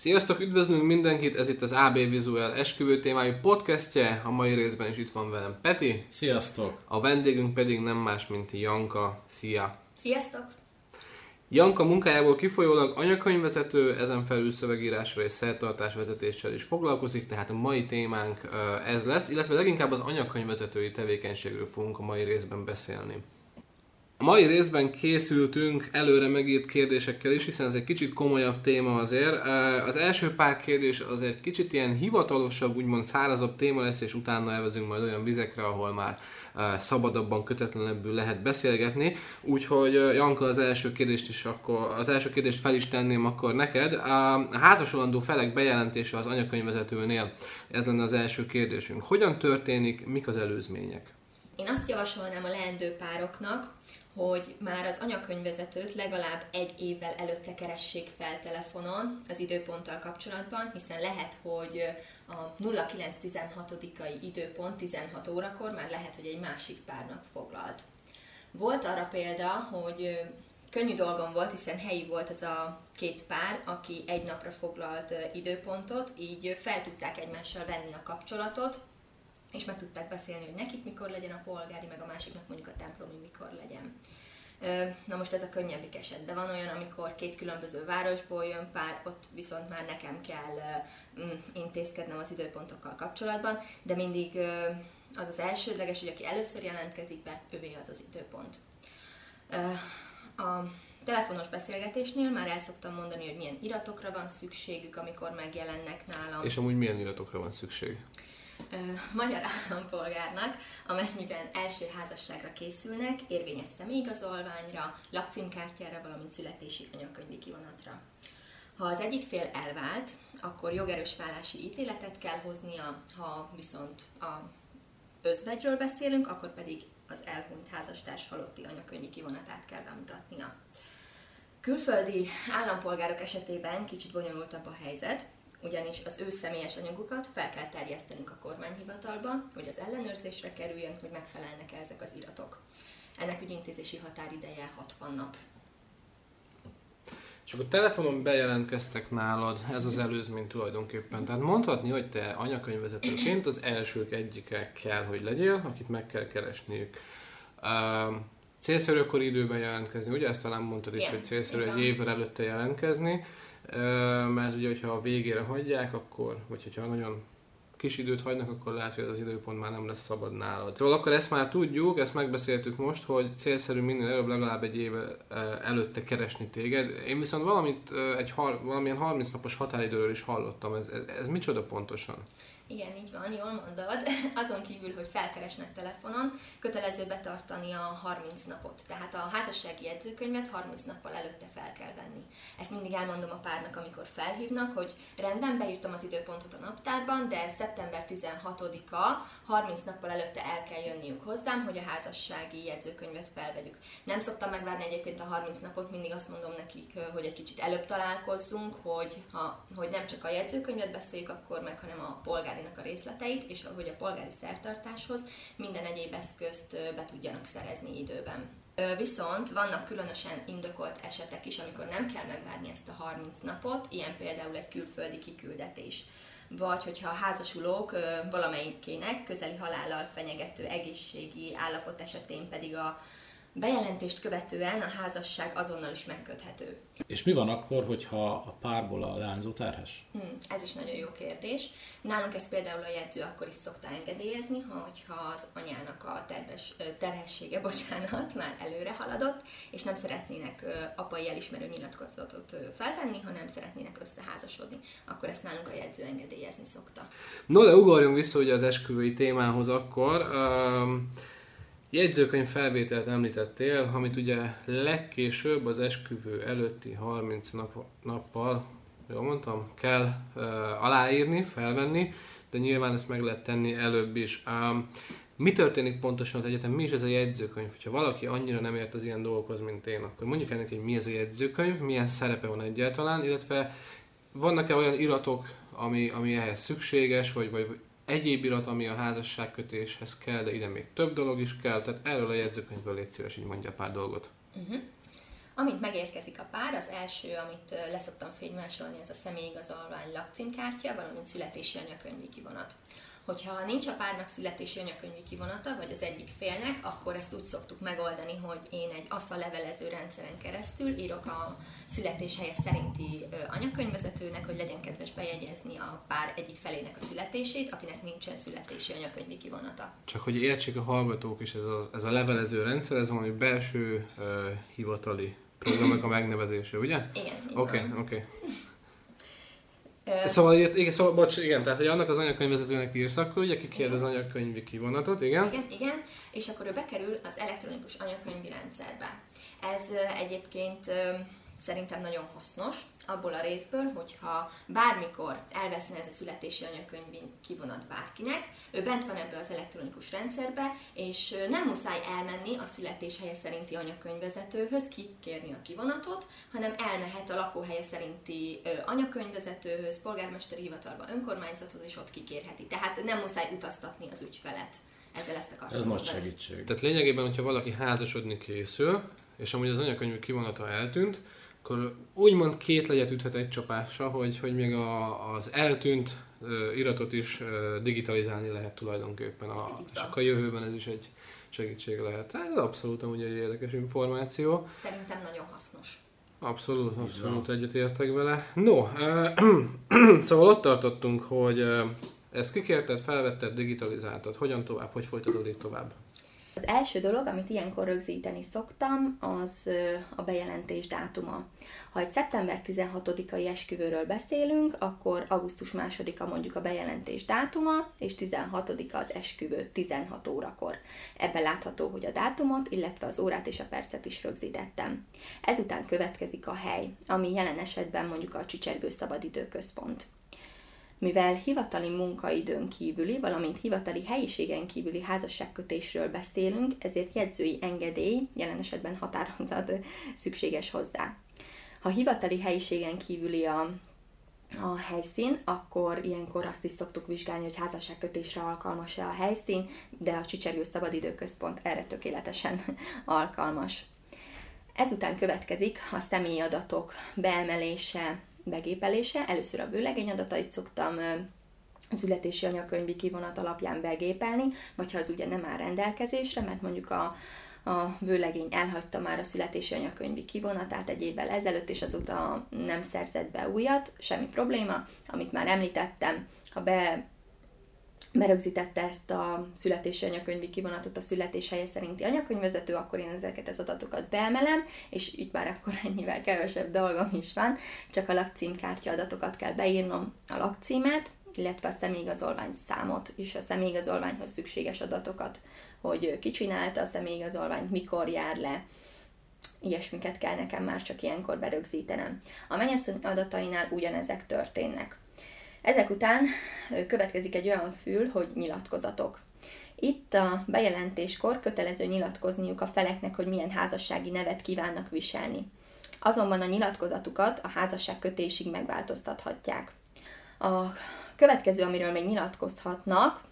Sziasztok, üdvözlünk mindenkit, ez itt az AB Visual esküvő témájú podcastje, a mai részben is itt van velem Peti. Sziasztok! A vendégünk pedig nem más, mint Janka. Szia! Sziasztok! Janka munkájából kifolyólag anyakönyvvezető, ezen felül szövegírásra és szertartás vezetéssel is foglalkozik, tehát a mai témánk ez lesz, illetve leginkább az anyakönyvvezetői tevékenységről fogunk a mai részben beszélni. A mai részben készültünk előre megírt kérdésekkel is, hiszen ez egy kicsit komolyabb téma azért. Az első pár kérdés az egy kicsit ilyen hivatalosabb, úgymond szárazabb téma lesz, és utána elvezünk majd olyan vizekre, ahol már szabadabban, kötetlenebbül lehet beszélgetni. Úgyhogy Janka az első kérdést is akkor, az első kérdést fel is tenném akkor neked. A házasolandó felek bejelentése az anyakönyvvezetőnél, ez lenne az első kérdésünk. Hogyan történik, mik az előzmények? Én azt javasolnám a leendő pároknak, hogy már az anyakönyvvezetőt legalább egy évvel előtte keressék fel telefonon az időponttal kapcsolatban, hiszen lehet, hogy a 0916-ai időpont 16 órakor már lehet, hogy egy másik párnak foglalt. Volt arra példa, hogy könnyű dolgom volt, hiszen helyi volt ez a két pár, aki egy napra foglalt időpontot, így fel tudták egymással venni a kapcsolatot, és meg tudták beszélni, hogy nekik mikor legyen a polgári, meg a másiknak mondjuk a templomi mikor legyen. Na most ez a könnyebbik eset, de van olyan, amikor két különböző városból jön pár, ott viszont már nekem kell mm, intézkednem az időpontokkal kapcsolatban, de mindig az az elsődleges, hogy aki először jelentkezik be, ővé az az időpont. A telefonos beszélgetésnél már el szoktam mondani, hogy milyen iratokra van szükségük, amikor megjelennek nálam. És amúgy milyen iratokra van szükség? Magyar állampolgárnak, amennyiben első házasságra készülnek, érvényes személyigazolványra, lakcímkártyára, valamint születési anyakönyvi kivonatra. Ha az egyik fél elvált, akkor jogerős vállási ítéletet kell hoznia, ha viszont a özvegyről beszélünk, akkor pedig az elhunyt házastárs halotti anyakönyvi kivonatát kell bemutatnia. Külföldi állampolgárok esetében kicsit bonyolultabb a helyzet, ugyanis az ő személyes anyagukat fel kell terjesztenünk a kormányhivatalba, hogy az ellenőrzésre kerüljön, hogy megfelelnek -e ezek az iratok. Ennek ügyintézési határideje 60 nap. És akkor telefonon bejelentkeztek nálad, ez az előzmény tulajdonképpen. Tehát mondhatni, hogy te anyakönyvvezetőként az elsők egyike kell, hogy legyél, akit meg kell keresniük. Uh, célszerű akkor időben jelentkezni, ugye ezt talán mondtad is, Igen, hogy célszerű Igen. egy évvel előtte jelentkezni mert ugye, hogyha a végére hagyják, akkor, vagy hogyha nagyon kis időt hagynak, akkor lehet, hogy az időpont már nem lesz szabad nálad. Szóval akkor ezt már tudjuk, ezt megbeszéltük most, hogy célszerű minél előbb legalább egy év előtte keresni téged. Én viszont valamit, egy, valamilyen 30 napos határidőről is hallottam, ez, ez, ez micsoda pontosan? Igen, így van, jól mondod. Azon kívül, hogy felkeresnek telefonon, kötelező betartani a 30 napot. Tehát a házassági jegyzőkönyvet 30 nappal előtte fel kell venni. Ezt mindig elmondom a párnak, amikor felhívnak, hogy rendben, beírtam az időpontot a naptárban, de szeptember 16-a 30 nappal előtte el kell jönniük hozzám, hogy a házassági jegyzőkönyvet felvegyük. Nem szoktam megvárni egyébként a 30 napot, mindig azt mondom nekik, hogy egy kicsit előbb találkozzunk, hogy, ha, hogy nem csak a jegyzőkönyvet beszéljük akkor meg, hanem a polgári polgárinak a részleteit, és hogy a polgári szertartáshoz minden egyéb eszközt be tudjanak szerezni időben. Viszont vannak különösen indokolt esetek is, amikor nem kell megvárni ezt a 30 napot, ilyen például egy külföldi kiküldetés. Vagy hogyha a házasulók valamelyikének közeli halállal fenyegető egészségi állapot esetén pedig a bejelentést követően a házasság azonnal is megköthető. És mi van akkor, hogyha a párból a leányzó terhes? Hmm, ez is nagyon jó kérdés. Nálunk ezt például a jegyző akkor is szokta engedélyezni, hogyha az anyának a terves, terhessége, bocsánat, már előre haladott, és nem szeretnének apai elismerő nyilatkozatot felvenni, hanem szeretnének összeházasodni, akkor ezt nálunk a jegyző engedélyezni szokta. No, de ugorjunk vissza ugye az esküvői témához akkor. Um, Jegyzőkönyv felvételt említettél, amit ugye legkésőbb az esküvő előtti 30 nap, nappal, jól mondtam, kell uh, aláírni, felvenni, de nyilván ezt meg lehet tenni előbb is. Um, mi történik pontosan az egyetem, mi is ez a jegyzőkönyv? Ha valaki annyira nem ért az ilyen dolgokhoz, mint én, akkor mondjuk ennek, hogy mi ez a jegyzőkönyv, milyen szerepe van egyáltalán, illetve vannak-e olyan iratok, ami, ami ehhez szükséges, vagy, vagy egyéb irat, ami a házasságkötéshez kell, de ide még több dolog is kell, tehát erről a jegyzőkönyvből légy szíves, így mondja pár dolgot. Uh-huh. Amint megérkezik a pár, az első, amit leszoktam fénymásolni, ez a személyigazolvány lakcímkártya, valamint születési anyakönyvi kivonat. Hogyha nincs a párnak születési anyakönyvi kivonata, vagy az egyik félnek, akkor ezt úgy szoktuk megoldani, hogy én egy ASZA levelező rendszeren keresztül írok a születéshelye szerinti anyakönyvvezetőnek, hogy legyen kedves bejegyezni a pár egyik felének a születését, akinek nincsen születési anyakönyvi kivonata. Csak hogy értsék a hallgatók is, ez a, ez a levelező rendszer, ez valami belső uh, hivatali programnak a megnevezése, ugye? Igen, így Oké, van. oké. Szóval, írt, igen, szóval, bocs, igen, tehát hogy annak az anyakönyvvezetőnek írsz, akkor ugye kikér az anyakönyvi kivonatot, igen? Igen, igen, és akkor ő bekerül az elektronikus anyakönyvi rendszerbe. Ez egyébként szerintem nagyon hasznos, abból a részből, hogyha bármikor elveszne ez a születési anyakönyvi kivonat bárkinek, ő bent van ebbe az elektronikus rendszerbe, és nem muszáj elmenni a születéshelye szerinti anyakönyvvezetőhöz kikérni a kivonatot, hanem elmehet a lakóhelye szerinti anyakönyvvezetőhöz, polgármesteri hivatalba, önkormányzathoz, és ott kikérheti. Tehát nem muszáj utaztatni az ügyfelet. Ezzel ezt akartam Ez nagy segítség. Tehát lényegében, hogyha valaki házasodni készül, és amúgy az anyakönyvi kivonata eltűnt, akkor úgymond két legyet üthet egy csapásra, hogy, hogy még a, az eltűnt ö, iratot is ö, digitalizálni lehet tulajdonképpen. A, és akkor a jövőben ez is egy segítség lehet. Ez abszolút amúgy egy érdekes információ. Szerintem nagyon hasznos. Abszolút, abszolút egyetértek vele. No, szóval ott tartottunk, hogy ezt kikérted, felvetted, digitalizáltad. Hogyan tovább? Hogy folytatódik tovább? Az első dolog, amit ilyenkor rögzíteni szoktam, az a bejelentés dátuma. Ha egy szeptember 16-ai esküvőről beszélünk, akkor augusztus 2-a mondjuk a bejelentés dátuma, és 16-a az esküvő 16 órakor. Ebben látható, hogy a dátumot, illetve az órát és a percet is rögzítettem. Ezután következik a hely, ami jelen esetben mondjuk a Csicsergő Szabadidőközpont. Mivel hivatali munkaidőn kívüli, valamint hivatali helyiségen kívüli házasságkötésről beszélünk, ezért jegyzői engedély, jelen esetben határozat szükséges hozzá. Ha hivatali helyiségen kívüli a, a helyszín, akkor ilyenkor azt is szoktuk vizsgálni, hogy házasságkötésre alkalmas-e a helyszín, de a Csicsergő Szabadidőközpont erre tökéletesen alkalmas. Ezután következik a személyi adatok beemelése, begépelése. Először a vőlegény adatait szoktam születési anyakönyvi kivonat alapján begépelni, vagy ha az ugye nem áll rendelkezésre, mert mondjuk a, a vőlegény elhagyta már a születési anyakönyvi kivonatát egy évvel ezelőtt, és azóta nem szerzett be újat, semmi probléma, amit már említettem, ha be berögzítette ezt a születési anyakönyvi kivonatot a születés helye szerinti anyakönyvvezető, akkor én ezeket az adatokat beemelem, és itt már akkor ennyivel kevesebb dolgom is van, csak a lakcímkártya adatokat kell beírnom, a lakcímet, illetve a személyigazolvány számot és a személyigazolványhoz szükséges adatokat, hogy ki csinálta a személyigazolványt, mikor jár le, ilyesmiket kell nekem már csak ilyenkor berögzítenem. A mennyasszony adatainál ugyanezek történnek. Ezek után következik egy olyan fül, hogy nyilatkozatok. Itt a bejelentéskor kötelező nyilatkozniuk a feleknek, hogy milyen házassági nevet kívánnak viselni. Azonban a nyilatkozatukat a házasság kötésig megváltoztathatják. A következő, amiről még nyilatkozhatnak,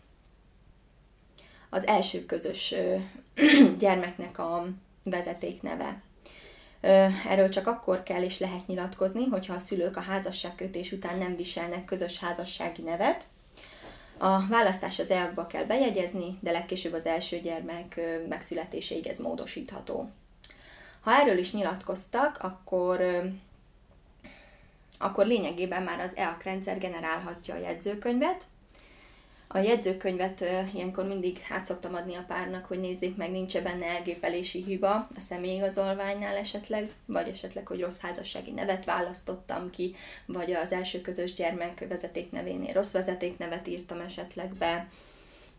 az első közös gyermeknek a vezetékneve. Erről csak akkor kell és lehet nyilatkozni, hogyha a szülők a házasságkötés után nem viselnek közös házassági nevet. A választás az EAK-ba kell bejegyezni, de legkésőbb az első gyermek megszületéséig ez módosítható. Ha erről is nyilatkoztak, akkor akkor lényegében már az EAK rendszer generálhatja a jegyzőkönyvet. A jegyzőkönyvet ilyenkor mindig át szoktam adni a párnak, hogy nézzék meg, nincs benne elgépelési hiba a személyigazolványnál esetleg, vagy esetleg, hogy rossz házassági nevet választottam ki, vagy az első közös gyermek vezetéknevénél rossz vezetéknevet írtam esetleg be.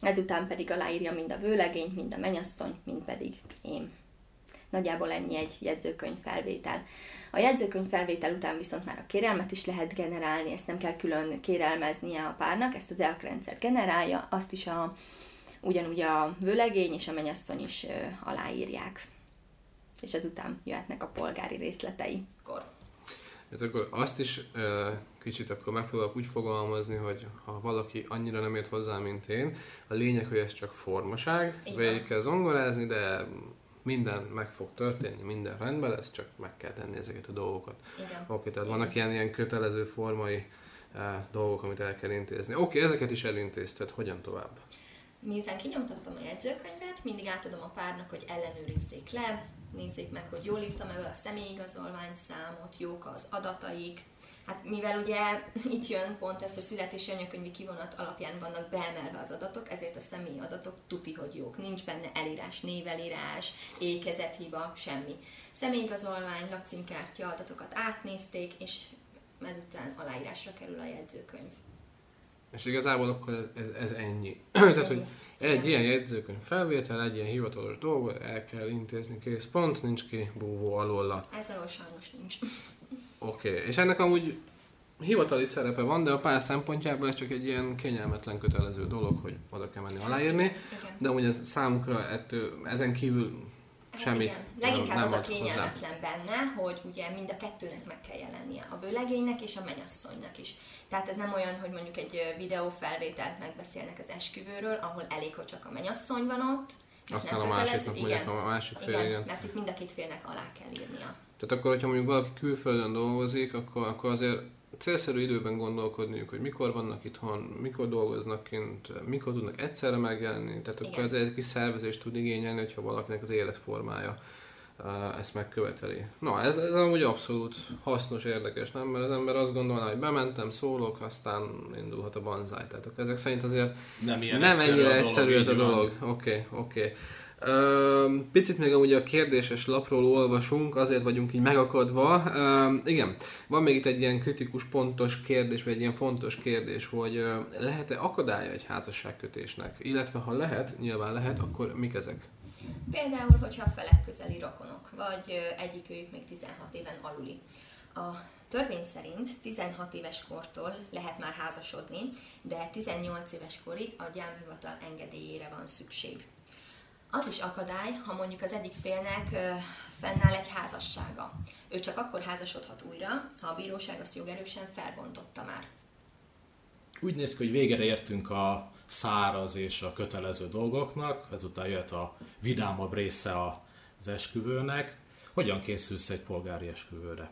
Ezután pedig aláírja mind a vőlegény, mind a menyasszony, mind pedig én. Nagyjából ennyi egy jegyzőkönyv felvétel. A jegyzőkönyv felvétel után viszont már a kérelmet is lehet generálni, ezt nem kell külön kérelmeznie a párnak, ezt az ELK rendszer generálja, azt is a, ugyanúgy a vőlegény és a menyasszony is ö, aláírják. És ezután jöhetnek a polgári részletei. Akkor Hát akkor azt is ö, kicsit akkor megpróbálok úgy fogalmazni, hogy ha valaki annyira nem ért hozzá, mint én, a lényeg, hogy ez csak formaság, végig kell zongorázni, de minden meg fog történni, minden rendben lesz, csak meg kell tenni ezeket a dolgokat. Igen. Oké, tehát vannak ilyen, ilyen kötelező formai eh, dolgok, amit el kell intézni. Oké, ezeket is elintézted, hogyan tovább? Miután kinyomtattam a jegyzőkönyvet, mindig átadom a párnak, hogy ellenőrizzék le, nézzék meg, hogy jól írtam el a személyigazolvány számot, jók az adataik. Hát mivel ugye itt jön pont ez, hogy születési anyakönyvi kivonat alapján vannak beemelve az adatok, ezért a személyi adatok tuti, hogy jók. Nincs benne elírás, névelírás, ékezethiba, semmi. Személyigazolvány, lakcímkártya adatokat átnézték, és ezután aláírásra kerül a jegyzőkönyv. És igazából akkor ez, ez, ez ennyi. Tehát, hogy egy ilyen jegyzőkönyv felvétel, egy ilyen hivatalos dolgot el kell intézni, kész pont, nincs ki búvó alóla. Ez alól sajnos nincs. Oké, okay. és ennek amúgy hivatali szerepe van, de a pár szempontjából ez csak egy ilyen kényelmetlen kötelező dolog, hogy oda kell menni aláírni, Igen. de amúgy ez számukra ettől, ezen kívül Hát semmit igen. Leginkább nem az a ad hozzá. kényelmetlen benne, hogy ugye mind a kettőnek meg kell jelennie, a vőlegénynek és a mennyasszonynak is. Tehát ez nem olyan, hogy mondjuk egy videófelvételt megbeszélnek az esküvőről, ahol elég, hogy csak a mennyasszony van ott, Aztán a másiknak mondják, a másik fél, igen, igen. mert itt mind a két félnek alá kell írnia. Tehát akkor, hogyha mondjuk valaki külföldön dolgozik, akkor, akkor azért célszerű időben gondolkodniuk, hogy mikor vannak itthon, mikor dolgoznak kint, mikor tudnak egyszerre megjelenni. Tehát akkor Igen. ez egy kis szervezést tud igényelni, hogyha valakinek az életformája uh, ezt megköveteli. Na, ez, ez amúgy abszolút hasznos, érdekes, nem? Mert az ember azt gondolná, hogy bementem, szólok, aztán indulhat a banzáj. Tehát akkor ezek szerint azért Nem, ilyen nem egyszerű ennyire a dolog, egyszerű ez a dolog. Oké, oké. Ö, Picit még amúgy a kérdéses lapról olvasunk, azért vagyunk így megakadva. Igen, van még itt egy ilyen kritikus, pontos kérdés, vagy egy ilyen fontos kérdés, hogy lehet-e akadálya egy házasságkötésnek? Illetve ha lehet, nyilván lehet, akkor mik ezek? Például, hogyha felek közeli rokonok, vagy egyikőjük még 16 éven aluli. A törvény szerint 16 éves kortól lehet már házasodni, de 18 éves korig a gyámhivatal engedélyére van szükség. Az is akadály, ha mondjuk az egyik félnek fennáll egy házassága. Ő csak akkor házasodhat újra, ha a bíróság azt jogerősen felbontotta már. Úgy néz ki, hogy végére értünk a száraz és a kötelező dolgoknak, ezután jöhet a vidámabb része az esküvőnek. Hogyan készülsz egy polgári esküvőre?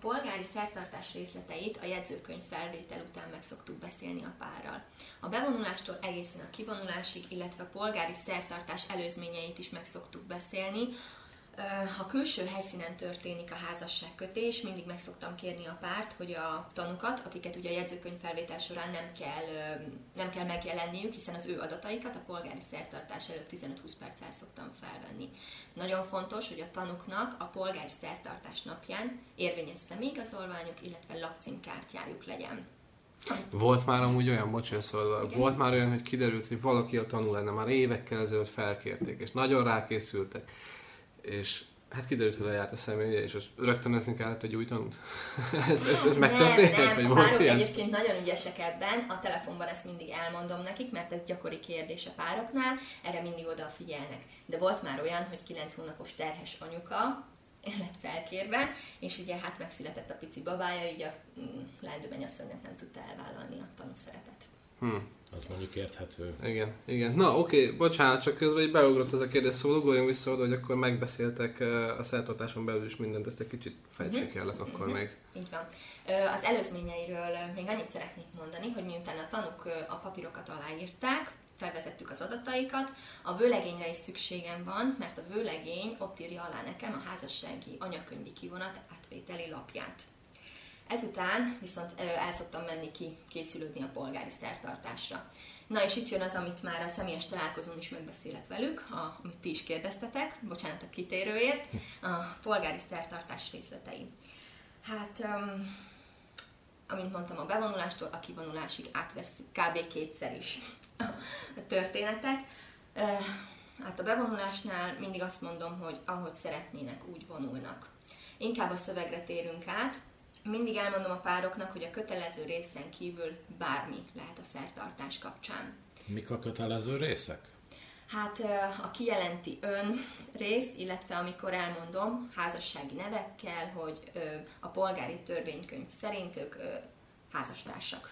Polgári szertartás részleteit a jegyzőkönyv felvétel után meg szoktuk beszélni a párral. A bevonulástól egészen a kivonulásig, illetve a polgári szertartás előzményeit is meg szoktuk beszélni. Ha külső helyszínen történik a házasságkötés, mindig meg szoktam kérni a párt, hogy a tanukat, akiket ugye a jegyzőkönyv felvétel során nem kell, nem kell megjelenniük, hiszen az ő adataikat a polgári szertartás előtt 15-20 perccel szoktam felvenni. Nagyon fontos, hogy a tanuknak a polgári szertartás napján érvényes személyigazolványuk, illetve lakcímkártyájuk legyen. Volt már amúgy olyan, bocsánat, szóval Igen. volt már olyan, hogy kiderült, hogy valaki a tanul lenne, már évekkel ezelőtt felkérték, és nagyon rákészültek, és hát kiderült, hogy lejárt a személye, és azt rögtönözni kellett egy új tanút. ez, ez, ez megtörtént, nem, vagy nem. Volt párok ilyen? egyébként nagyon ügyesek ebben, a telefonban ezt mindig elmondom nekik, mert ez gyakori kérdés a pároknál, erre mindig odafigyelnek. De volt már olyan, hogy 9 hónapos terhes anyuka lett felkérve, és ugye hát megszületett a pici babája, így a mm, leendő mennyasszonynak nem tudta elvállalni a tanúszerepet. Hm. Az mondjuk érthető. Igen, igen. Na oké, bocsánat, csak közben így beugrott ez a kérdés, szóval ugorjunk vissza oda, hogy akkor megbeszéltek a szertartáson belül is mindent, ezt egy kicsit fejtsék kérlek akkor Mhm. még. Így van. Az előzményeiről még annyit szeretnék mondani, hogy miután a tanúk ö, a papírokat aláírták, felvezettük az adataikat, a vőlegényre is szükségem van, mert a vőlegény ott írja alá nekem a házassági anyakönyvi kivonat átvételi lapját. Ezután viszont el szoktam menni ki készülődni a polgári szertartásra. Na és itt jön az, amit már a személyes találkozón is megbeszélek velük, a, amit ti is kérdeztetek, bocsánat a kitérőért, a polgári szertartás részletei. Hát, um, amint mondtam, a bevonulástól a kivonulásig átvesszük kb. kétszer is a történetet. Ö, Hát a bevonulásnál mindig azt mondom, hogy ahogy szeretnének, úgy vonulnak. Inkább a szövegre térünk át. Mindig elmondom a pároknak, hogy a kötelező részen kívül bármi lehet a szertartás kapcsán. Mik a kötelező részek? Hát a kijelenti ön rész, illetve amikor elmondom házassági nevekkel, hogy a polgári törvénykönyv szerint ők házastársak.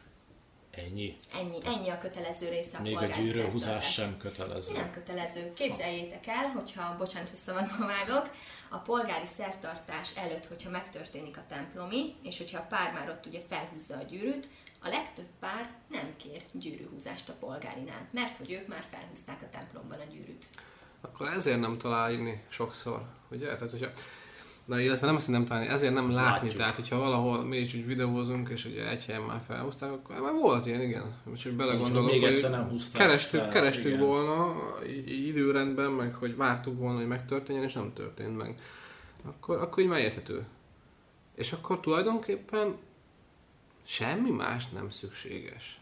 Ennyi? Ennyi, ennyi a kötelező része a Még a gyűrőhúzás sem kötelező. Nem kötelező. Képzeljétek el, hogyha, bocsánat, hogy szabadba vágok, a polgári szertartás előtt, hogyha megtörténik a templomi, és hogyha a pár már ott ugye felhúzza a gyűrűt, a legtöbb pár nem kér gyűrűhúzást a polgárinál, mert hogy ők már felhúzták a templomban a gyűrűt. Akkor ezért nem találni sokszor, ugye? Tehát, hogyha Na, illetve nem azt, hogy nem találni, ezért nem látni. Látjuk. Tehát, hogyha valahol mi is úgy videózunk, és ugye egy helyen már felhúzták, akkor már volt ilyen, igen. Úgyhogy belegondolok, még hogy nem kerestük, fel, kerestük igen. volna így, így időrendben, meg hogy vártuk volna, hogy megtörténjen, és nem történt meg. Akkor, akkor így már érthető. És akkor tulajdonképpen semmi más nem szükséges.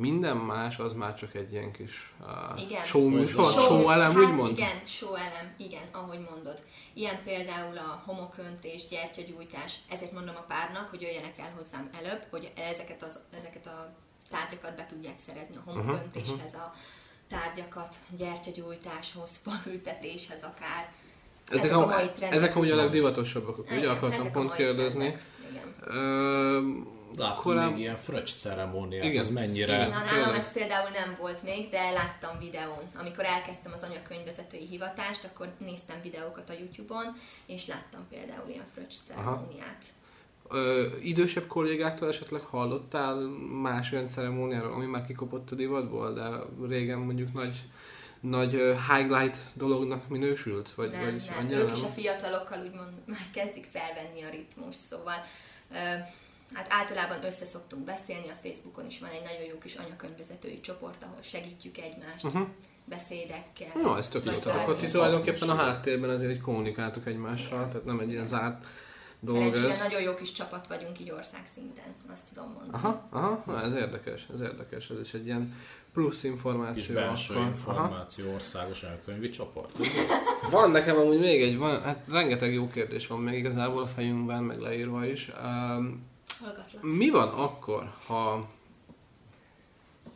Minden más az már csak egy ilyen kis uh, Igen. show műsor, Show- show elem, hát úgymond. igen, show elem, igen, ahogy mondod. Ilyen például a homoköntés, gyertyagyújtás, ezért mondom a párnak, hogy jöjjenek el hozzám előbb, hogy ezeket, az, ezeket a tárgyakat be tudják szerezni a homoköntéshez, a tárgyakat gyertyagyújtáshoz, falültetéshez akár. Ezek, a a, mai trendek, ezek amúgy a legdivatosabbak, ugye Igen, akartam ezek a pont mai kérdezni. trendek, Igen. Ö, Láttunk korán- még ilyen fröccs ceremóniát, Igen. ez mennyire... Igen. Na, nálam ez például nem volt még, de láttam videón. Amikor elkezdtem az anyakönyvvezetői hivatást, akkor néztem videókat a YouTube-on, és láttam például ilyen fröccs ceremóniát. Ö, idősebb kollégáktól esetleg hallottál más olyan ceremóniáról, ami már kikopott a divatból, de régen mondjuk nagy, nagy highlight dolognak minősült? Vagy, nem, vagy nem. annyira Ők is a fiatalokkal úgymond már kezdik felvenni a ritmus, szóval ö, hát általában össze szoktunk beszélni, a Facebookon is van egy nagyon jó kis anyakönyvvezetői csoport, ahol segítjük egymást Uh-huh. beszédekkel. No, ez tök jó. Akkor ti tulajdonképpen a háttérben azért így kommunikáltok egymással, tehát nem egy ilyen zárt dolog Szerencsére ez. nagyon jó kis csapat vagyunk így országszinten, azt tudom mondani. Aha, aha, na, ez érdekes, ez érdekes, ez is egy ilyen plusz Kis információ. belső akkor. Aha. információ, országos könyvi csoport. Van nekem amúgy még egy, van, hát rengeteg jó kérdés van még igazából a fejünkben, meg leírva is. Um, Hallgatlak. mi van akkor, ha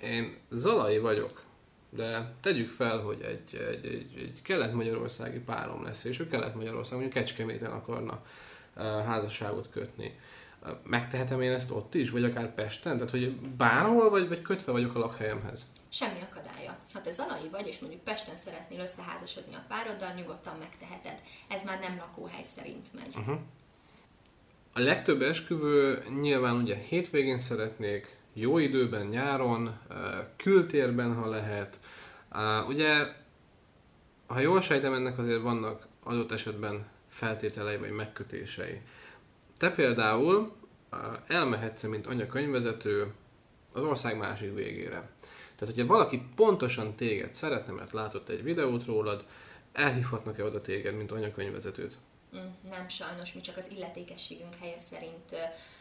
én zalai vagyok, de tegyük fel, hogy egy, egy, egy, egy kelet-magyarországi párom lesz, és ő kelet-magyarország, mondjuk Kecskeméten akarna uh, házasságot kötni. Uh, megtehetem én ezt ott is, vagy akár Pesten? Tehát, hogy bárhol, vagy, vagy kötve vagyok a lakhelyemhez? Semmi akadálya. Ha te zalai vagy, és mondjuk Pesten szeretnél összeházasodni a pároddal, nyugodtan megteheted. Ez már nem lakóhely szerint megy. Uh-huh. A legtöbb esküvő nyilván ugye hétvégén szeretnék, jó időben, nyáron, kültérben, ha lehet. Ugye, ha jól sejtem, ennek azért vannak adott esetben feltételei vagy megkötései. Te például elmehetsz mint anyakönyvvezető az ország másik végére. Tehát, hogyha valaki pontosan téged szeretne, mert látott egy videót rólad, elhívhatnak-e oda téged, mint anyakönyvvezetőt? Mm, Nem, sajnos mi csak az illetékességünk helye szerint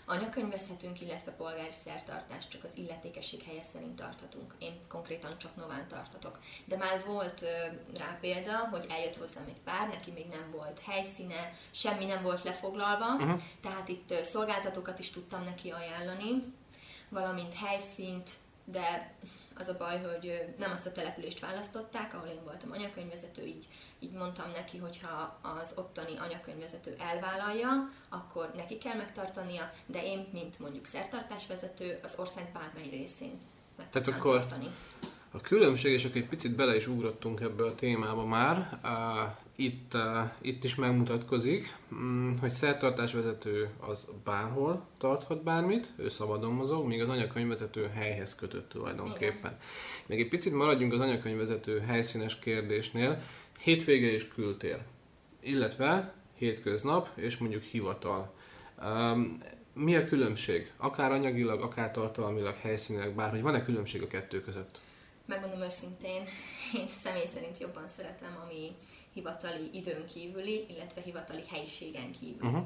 anyakönyvezhetünk, illetve polgári szertartást csak az illetékesség helye szerint tarthatunk. Én konkrétan csak nován tartatok. De már volt rá példa, hogy eljött hozzám egy pár, neki még nem volt helyszíne, semmi nem volt lefoglalva, uh-huh. tehát itt szolgáltatókat is tudtam neki ajánlani, valamint helyszínt, de az a baj, hogy nem azt a települést választották, ahol én voltam anyakönyvvezető, így, így mondtam neki, hogy ha az ottani anyakönyvvezető elvállalja, akkor neki kell megtartania, de én, mint mondjuk szertartásvezető, az ország bármely részén meg Tehát akkor- tartani. A különbség, és akkor egy picit bele is ugrottunk ebbe a témába már, itt, itt is megmutatkozik, um, hogy szertartásvezető az bárhol tarthat bármit, ő szabadon mozog, míg az anyakönyvvezető helyhez kötött tulajdonképpen. Még egy picit maradjunk az anyakönyvvezető helyszínes kérdésnél, hétvége és kültér, illetve hétköznap és mondjuk hivatal. Um, mi a különbség? Akár anyagilag, akár tartalmilag, helyszínileg, bárhogy van-e különbség a kettő között? Megmondom őszintén, én személy szerint jobban szeretem, ami hivatali időn kívüli, illetve hivatali helyiségen kívül. Uh-huh.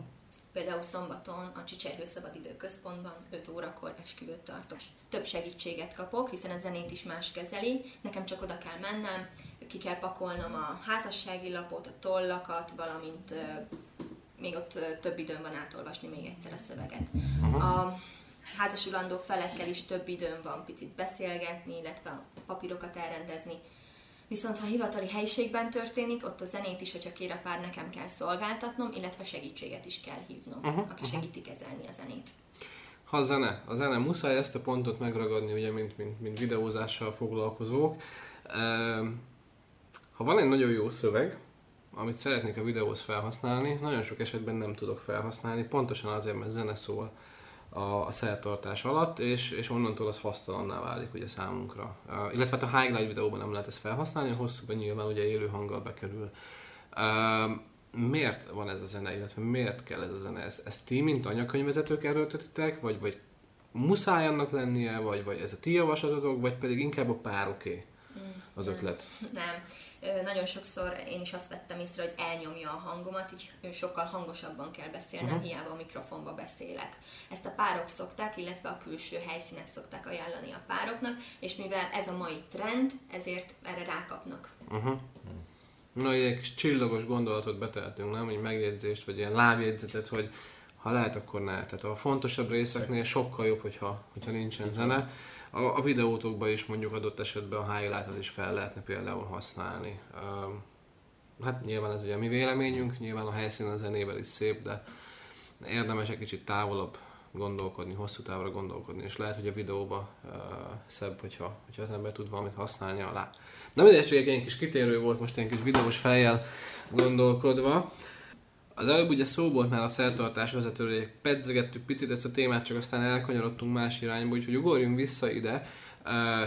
Például szombaton a Csicsergő Szabadidő Központban 5 órakor esküvőt tartok. Több segítséget kapok, hiszen a zenét is más kezeli. Nekem csak oda kell mennem, ki kell pakolnom a házassági lapot, a tollakat, valamint még ott több időm van átolvasni még egyszer a szöveget. A házasulandó felekkel is több időm van picit beszélgetni, illetve a papírokat elrendezni. Viszont ha hivatali helyiségben történik, ott a zenét is, hogyha kér a pár, nekem kell szolgáltatnom, illetve segítséget is kell hívnom, Mhm, aki segíti kezelni a zenét. ha a zene, a zene muszáj ezt a pontot megragadni, ugye, mint, mint, mint videózással foglalkozók. Ehm, ha van egy nagyon jó szöveg, amit szeretnék a videóhoz felhasználni, nagyon sok esetben nem tudok felhasználni, pontosan azért, mert zene szól a, a szertartás alatt, és, és onnantól az hasztalanná válik ugye számunkra. Uh, illetve hát a highlight videóban nem lehet ezt felhasználni, a hosszúban nyilván ugye élő hanggal bekerül. Uh, miért van ez a zene, illetve miért kell ez a zene? Ezt, ezt ti, mint anyakönyvvezetők erőltetitek, vagy, vagy muszáj annak lennie, vagy, vagy ez a ti javaslatotok, vagy pedig inkább a pároké az ötlet? Nem nagyon sokszor én is azt vettem észre, hogy elnyomja a hangomat, így sokkal hangosabban kell beszélnem, uh-huh. hiába a mikrofonba beszélek. Ezt a párok szokták, illetve a külső helyszínek szokták ajánlani a pároknak, és mivel ez a mai trend, ezért erre rákapnak. Uh-huh. Na, egy kis csillagos gondolatot betehetünk, nem? Egy megjegyzést, vagy ilyen lábjegyzetet, hogy ha lehet, akkor ne. Tehát a fontosabb részeknél sokkal jobb, hogyha, hogyha nincsen zene a, a videótokban is mondjuk adott esetben a highlight is fel lehetne például használni. Hát nyilván ez ugye a mi véleményünk, nyilván a helyszín a zenével is szép, de érdemes egy kicsit távolabb gondolkodni, hosszú távra gondolkodni, és lehet, hogy a videóba uh, szebb, hogyha, hogyha az ember tud valamit használni alá. Na mindegy, csak egy kis kitérő volt most egy kis videós fejjel gondolkodva. Az előbb ugye szó volt már a szertartás vezetőről, pedzegettük picit ezt a témát, csak aztán elkanyarodtunk más irányba, úgyhogy ugorjunk vissza ide.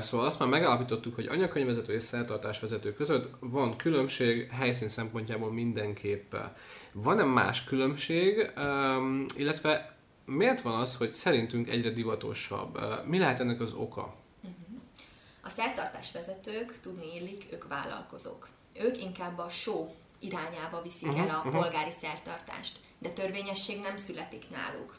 Szóval azt már megállapítottuk, hogy anyakönyvvezető és szertartás vezető között van különbség helyszín szempontjából mindenképpen. Van-e más különbség, illetve miért van az, hogy szerintünk egyre divatosabb? Mi lehet ennek az oka? Uh-huh. A szertartás vezetők, tudni illik, ők vállalkozók. Ők inkább a show irányába viszik uh-huh, el a uh-huh. polgári szertartást, de törvényesség nem születik náluk.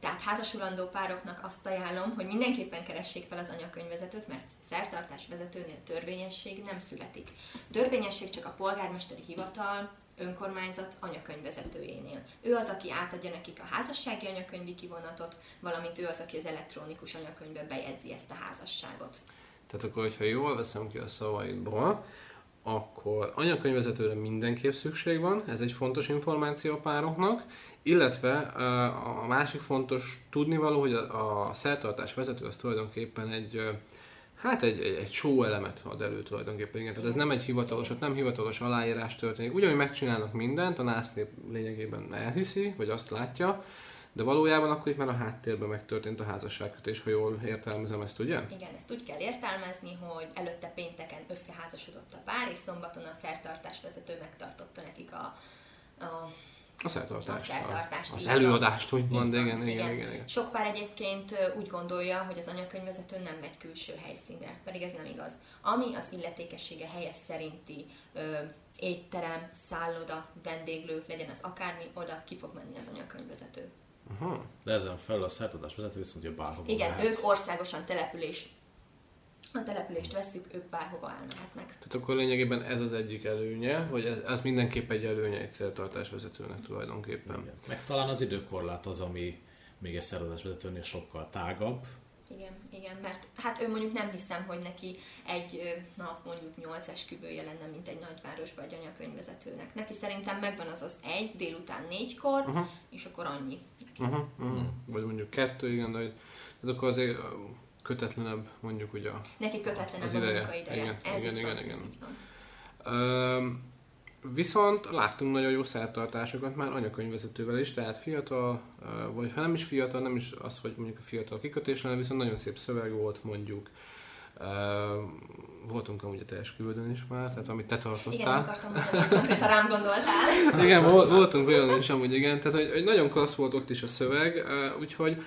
Tehát házasulandó pároknak azt ajánlom, hogy mindenképpen keressék fel az anyakönyvvezetőt, mert szertartás vezetőnél törvényesség nem születik. Törvényesség csak a polgármesteri hivatal, önkormányzat anyakönyvvezetőjénél. Ő az, aki átadja nekik a házassági anyakönyvi kivonatot, valamint ő az, aki az elektronikus anyakönyvbe bejegyzi ezt a házasságot. Tehát akkor, hogyha jól veszem ki a szavaidból, akkor anyakönyvvezetőre mindenképp szükség van, ez egy fontos információ a pároknak, illetve a másik fontos tudnivaló, hogy a szertartás vezető az tulajdonképpen egy Hát egy, egy, egy show elemet ad elő tulajdonképpen, igen. Tehát ez nem egy hivatalos, ott nem hivatalos aláírás történik. Ugyanúgy megcsinálnak mindent, a NASZ lényegében elhiszi, vagy azt látja, de valójában akkor itt már a háttérben megtörtént a házasságkötés, ha jól értelmezem ezt, ugye? Igen, ezt úgy kell értelmezni, hogy előtte pénteken összeházasodott a pár, és szombaton a szertartás vezető megtartotta nekik a, a a szertartást. A szertartást. Az előadást, úgymond, igen, igen, igen, igen, igen. Sok pár egyébként úgy gondolja, hogy az anyakönyvvezető nem megy külső helyszínre, pedig ez nem igaz. Ami az illetékessége helyes szerinti ö, étterem, szálloda, vendéglő, legyen az akármi, oda ki fog menni az anyakönyvvezető. Aha. De ezen felül a szertartás vezető viszont hogy bárhova Igen, mehet. ők országosan település a települést veszük, ők bárhova elmehetnek. Tehát akkor lényegében ez az egyik előnye, vagy ez, ez mindenképp egy előnye egy szertartás vezetőnek tulajdonképpen. Igen. Meg talán az időkorlát az, ami még egy szertartás vezetőnél sokkal tágabb, igen, igen, mert hát ő mondjuk nem hiszem, hogy neki egy nap mondjuk nyolc esküvője lenne, mint egy nagyvárosban egy anyakönyvvezetőnek. Neki szerintem megvan az az egy, délután négykor, uh-huh. és akkor annyi. Neki. Uh-huh, uh-huh. Vagy mondjuk kettő, igen, de, de akkor azért kötetlenebb mondjuk ugye Neki kötetlenebb az ideje. a munkaideje. Igen, ez igen, igen, van, igen. igen. Viszont láttunk nagyon jó szertartásokat már anyakönyvvezetővel is, tehát fiatal, vagy ha nem is fiatal, nem is az, hogy mondjuk a fiatal kikötés lenne, viszont nagyon szép szöveg volt mondjuk. Voltunk amúgy a te esküvődön is már, tehát amit te tartottál. Igen, akartam mondani, rám gondoltál. igen, voltunk olyan is amúgy, igen, tehát hogy, hogy nagyon klassz volt ott is a szöveg, úgyhogy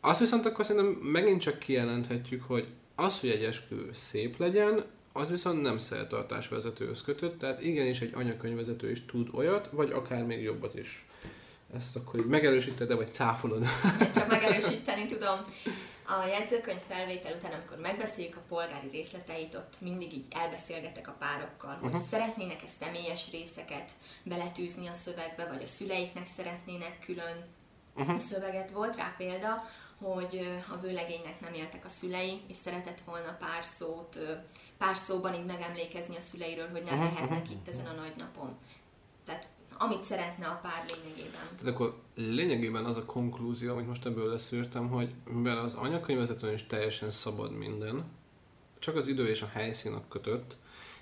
azt viszont akkor szerintem megint csak kijelenthetjük, hogy az, hogy egy esküvő szép legyen, az viszont nem szertartás vezetőhöz kötött, tehát igenis egy anyakönyvvezető is tud olyat, vagy akár még jobbat is. Ezt akkor így megerősíted, vagy cáfolod? Csak megerősíteni tudom. A jegyzőkönyv felvétel után, amikor megbeszéljük a polgári részleteit, ott mindig így elbeszélgetek a párokkal, hogy uh-huh. szeretnének ezt személyes részeket beletűzni a szövegbe, vagy a szüleiknek szeretnének külön uh-huh. szöveget. Volt rá példa, hogy a vőlegénynek nem éltek a szülei, és szeretett volna pár szót pár szóban így megemlékezni a szüleiről, hogy nem uh-huh, lehetnek itt ezen a nagy napon. Tehát amit szeretne a pár lényegében. Tehát akkor lényegében az a konklúzió, amit most ebből leszűrtem, hogy mivel az anyakönyvvezetőn is teljesen szabad minden, csak az idő és a helyszín a kötött,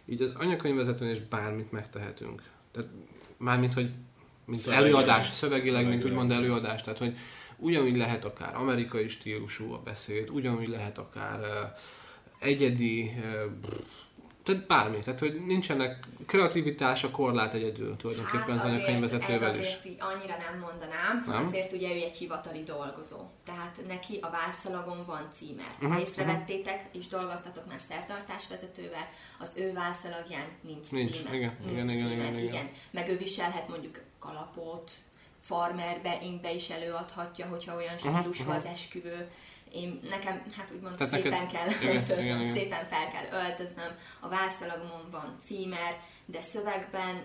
így az anyakönyvvezetőn is bármit megtehetünk. Tehát mármint, hogy mint Szövegileg. előadás, szövegileg, mint Szövegileg. úgymond előadás, tehát hogy ugyanúgy lehet akár amerikai stílusú a beszéd, ugyanúgy lehet akár uh, egyedi, tehát bármi, tehát hogy nincsenek kreativitása korlát egyedül tulajdonképpen az Hát azért, ez anyakönyvvezetővel is. azért így annyira nem mondanám, Nem? azért ugye ő egy hivatali dolgozó. Tehát neki a vászalagon van címer. Mhm, Ha észrevettétek, és dolgoztatok már szertartásvezetővel, az ő vászalagján nincs, Nincs, címer. igen, nincs igen, igen, címer, igen, igen. Meg ő viselhet mondjuk kalapot, farmerbe, inkbe is előadhatja, hogyha olyan stílusú az esküvő. Én, nekem, hát úgymond Tehát szépen neked- kell igen, öltöznöm, igen, igen. szépen fel kell öltöznöm, a vászalagomon van címer, de szövegben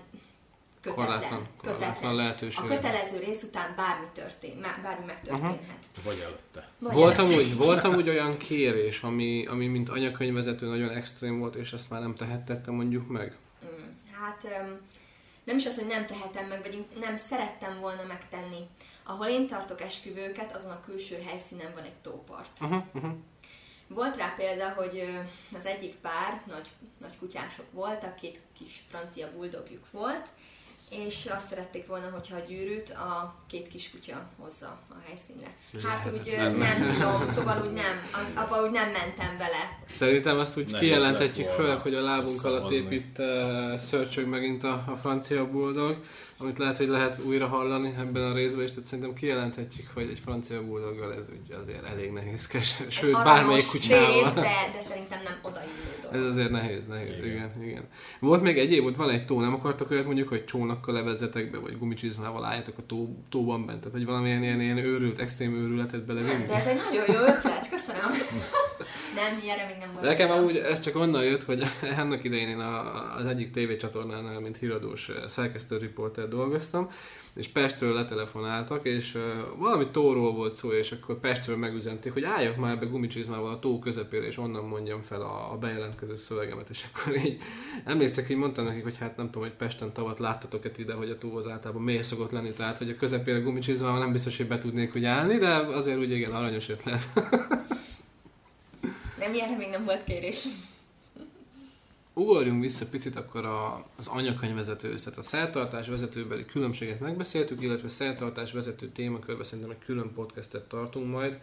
kötetlen. Korlátlan, korlátlan kötetlen. lehetőség. A kötelező rész után bármi történt, má- bármi megtörténhet. Vagy előtte. Vagy Volt előtt. amúgy, volt amúgy olyan kérés, ami, ami mint anyakönyvvezető nagyon extrém volt, és ezt már nem tehettette mondjuk meg? Mm, Hát öm, nem is az, hogy nem tehetem meg, vagy nem szerettem volna megtenni. Ahol én tartok esküvőket, azon a külső helyszínen van egy tópart. Uh-huh, uh-huh. Volt rá példa, hogy az egyik pár, nagy, nagy kutyások voltak, két kis francia buldogjuk volt, és azt szerették volna, hogyha a gyűrűt a két kis kutya hozza a helyszínre. Hát úgy Lehetetlen. nem tudom, szóval úgy nem, az, abba úgy nem mentem bele. Szerintem azt úgy lett volna főleg, hogy a lábunk alatt épít uh, szörcsög megint a, a francia bulldog, amit lehet, hogy lehet újra hallani ebben a részben, és tehát szerintem kijelenthetjük, hogy egy francia bulldoggal ez ugye azért elég nehézkes, sőt Ez bármelyik kutyával. szép, de, de szerintem nem odaillő dolog. Ez azért nehéz, nehéz, igen. Igen. igen. Volt még egyéb, ott van egy tó, nem akartak olyat mondjuk, hogy csónakkal levezzetek be, vagy gumicsizmával álljatok a tó, tóban bent, tehát hogy valamilyen ilyen, ilyen őrült, extrém őrületet belevinni. de ez egy nagyon jó ötlet, köszönöm. nem, ilyenre még nem volt. Nekem amúgy ez csak onnan jött, hogy annak idején én a, az egyik tévécsatornánál, mint híradós eh, szerkesztő riporter dolgoztam, és Pestről letelefonáltak, és uh, valami tóról volt szó, és akkor Pestről megüzenték, hogy álljak már be gumicsizmával a tó közepére, és onnan mondjam fel a, a bejelentkező szövegemet, és akkor így emlékszek, hogy mondtam nekik, hogy hát nem tudom, hogy Pesten tavat láttatok-e ide, hogy a tó az általában mély szokott lenni, tehát hogy a közepére gumicsizmával nem biztos, hogy be tudnék úgy állni, de azért úgy igen, aranyos ötlet. Nem, ilyenre még nem volt kérés. Ugorjunk vissza picit akkor a, az anyakönyvvezetőhöz, tehát a szertartás vezetőbeli különbséget megbeszéltük, illetve szertartás vezető témakörben szerintem egy külön podcastet tartunk majd,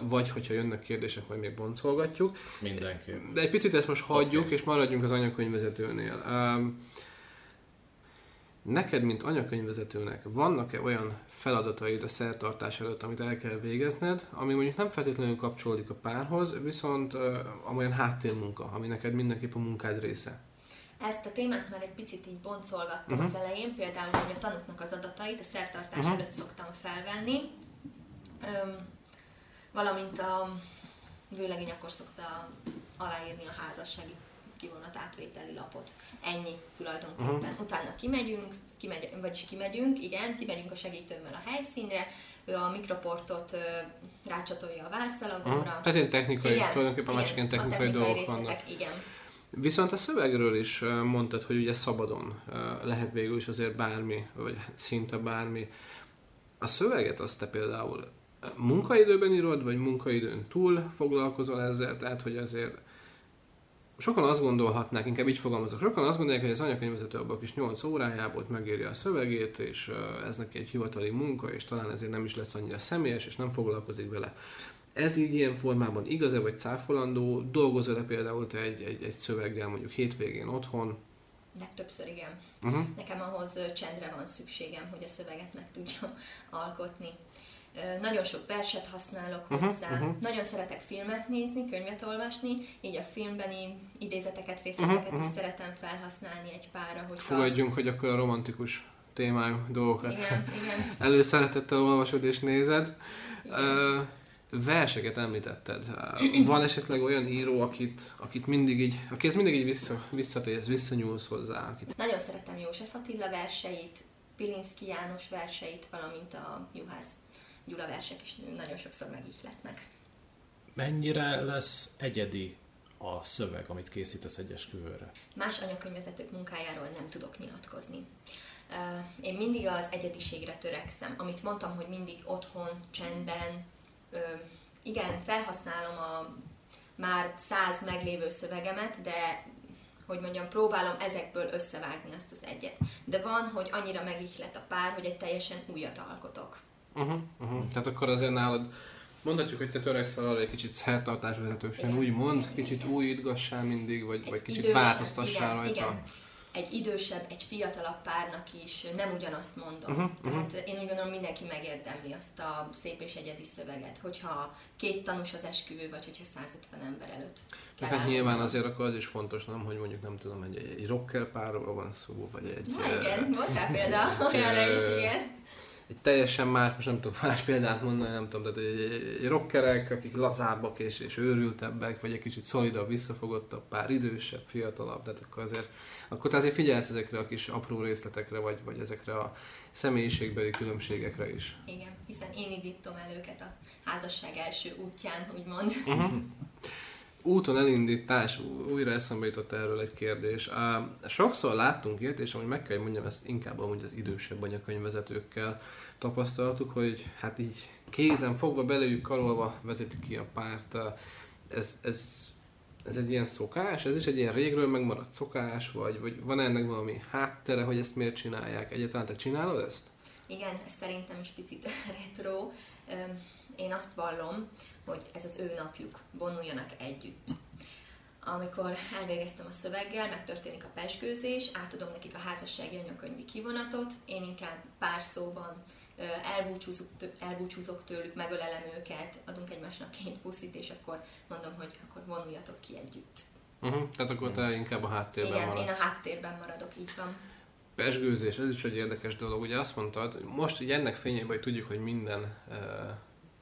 vagy hogyha jönnek kérdések, majd még boncolgatjuk. Mindenképp. De egy picit ezt most hagyjuk, Oké. és maradjunk az anyakönyvvezetőnél. Neked, mint anyakönyvvezetőnek, vannak-e olyan feladataid a szertartás előtt, amit el kell végezned, ami mondjuk nem feltétlenül kapcsolódik a párhoz, viszont uh, amolyan háttérmunka, ami neked mindenképp a munkád része? Ezt a témát már egy picit így boncolgattam uh-huh. az elején, például, hogy a tanuknak az adatait a szertartás uh-huh. előtt szoktam felvenni, Öm, valamint a vőlegény akkor szokta aláírni a házassági kivonat átvételi lapot. Ennyi tulajdonképpen. Mhm. Uh-huh. Utána kimegyünk, kimegy, vagyis kimegyünk, igen, kimegyünk a segítőmmel a helyszínre, ő a mikroportot ö, rácsatolja a vászalagomra. Aha. Tehát ilyen technikai, Igen, tulajdonképpen igen, másként a technikai, technikai dolgok vannak. igen. Viszont a szövegről is mondtad, hogy ugye szabadon lehet végül is azért bármi, vagy szinte bármi. A szöveget azt te például munkaidőben írod, vagy munkaidőn túl foglalkozol ezzel, tehát hogy azért sokan azt gondolhatnák, inkább így fogalmazok, sokan azt gondolják, hogy az anyakönyvvezető abban a kis 8 órájából megírja a szövegét, és ez neki egy hivatali munka, és talán ezért nem is lesz annyira személyes, és nem foglalkozik vele. Ez így ilyen formában igaz-e vagy cáfolandó? Dolgozol-e például te egy, egy, egy szöveggel mondjuk hétvégén otthon? Legtöbbször igen. Uh-huh. Nekem ahhoz csendre van szükségem, hogy a szöveget meg tudjam alkotni. Nagyon sok verset használok Mhm, hozzá, mhm. uh-huh. nagyon szeretek filmet nézni, könyvet olvasni, így a filmbeni idézeteket, részleteket Mhm, uh-huh, is mhm. szeretem felhasználni egy párra, hogy Fogadjunk, hogy akkor a romantikus témájú dolgokat Igen, igen. előszeretettel olvasod és nézed. igen. Verseket említetted. Van esetleg olyan író, akit, akit mindig így, akihez mindig így vissza, visszatérsz, visszanyúlsz hozzá, akit Nagyon szeretem József Attila verseit, Pilinszki János verseit, valamint a Juhász Gyula versek is nagyon sokszor megihletnek. Mennyire lesz egyedi a szöveg, amit készítesz egy esküvőre? Más anyakönyvvezetők munkájáról nem tudok nyilatkozni. Én mindig az egyediségre törekszem, amit mondtam, hogy mindig otthon, csendben, igen, felhasználom a már száz meglévő szövegemet, de hogy mondjam, próbálom ezekből összevágni azt az egyet. De van, hogy annyira megihlet a pár, hogy egy teljesen újat alkotok. Uh-huh, uh-huh. Tehát akkor azért nálad mondhatjuk, hogy te törekszel arra egy kicsit szertartásvezetősen, úgy mond, kicsit újítgassál mindig, vagy, vagy kicsit változtassál rajta. Igen egy idősebb, egy fiatalabb párnak is nem ugyanazt mondom. Uh-huh, Tehát uh-huh. én úgy gondolom, mindenki megérdemli azt a szép és egyedi szöveget, hogyha két tanús az esküvő, vagy hogyha 150 ember előtt kell Hát nyilván azért akkor az is fontos, nem, hogy mondjuk nem tudom, egy, egy rocker párról van szó, vagy egy... Ja, igen, volt rá példa olyanra is, igen egy teljesen más, most nem tudom más példát mondani, nem tudom, tehát egy, egy rockerek, akik lazábbak és, és őrültebbek, vagy egy kicsit szolidabb, visszafogottabb, pár idősebb, fiatalabb, tehát akkor azért, akkor te azért figyelsz ezekre a kis apró részletekre, vagy, vagy ezekre a személyiségbeli különbségekre is. Igen, hiszen én indítom el őket a házasság első útján, úgymond. Uh-huh. úton elindítás, újra eszembe jutott erről egy kérdés. Sokszor láttunk ilyet, és amúgy meg kell, hogy mondjam, ezt inkább amúgy az idősebb anyakönyvvezetőkkel tapasztaltuk, hogy hát így kézen fogva, belőjük karolva vezetik ki a párt. Ez, ez, ez egy ilyen szokás? Ez is egy ilyen régről megmaradt szokás? Vagy, vagy van ennek valami háttere, hogy ezt miért csinálják? Egyáltalán te csinálod ezt? Igen, ez szerintem is picit retro. Én azt vallom, hogy ez az ő napjuk, vonuljanak együtt. Amikor elvégeztem a szöveggel, megtörténik a pesgőzés, átadom nekik a házassági anyakönyvi kivonatot, én inkább pár szóban elbúcsúzok, elbúcsúzok tőlük, megölelem őket, adunk egymásnak két puszit, és akkor mondom, hogy akkor vonuljatok ki együtt. Uh-huh. Tehát akkor te inkább a háttérben Igen, maradsz. én a háttérben maradok, így van. Pesgőzés, ez is egy érdekes dolog. Ugye azt mondtad, most így ennek fényében, hogy tudjuk, hogy minden uh,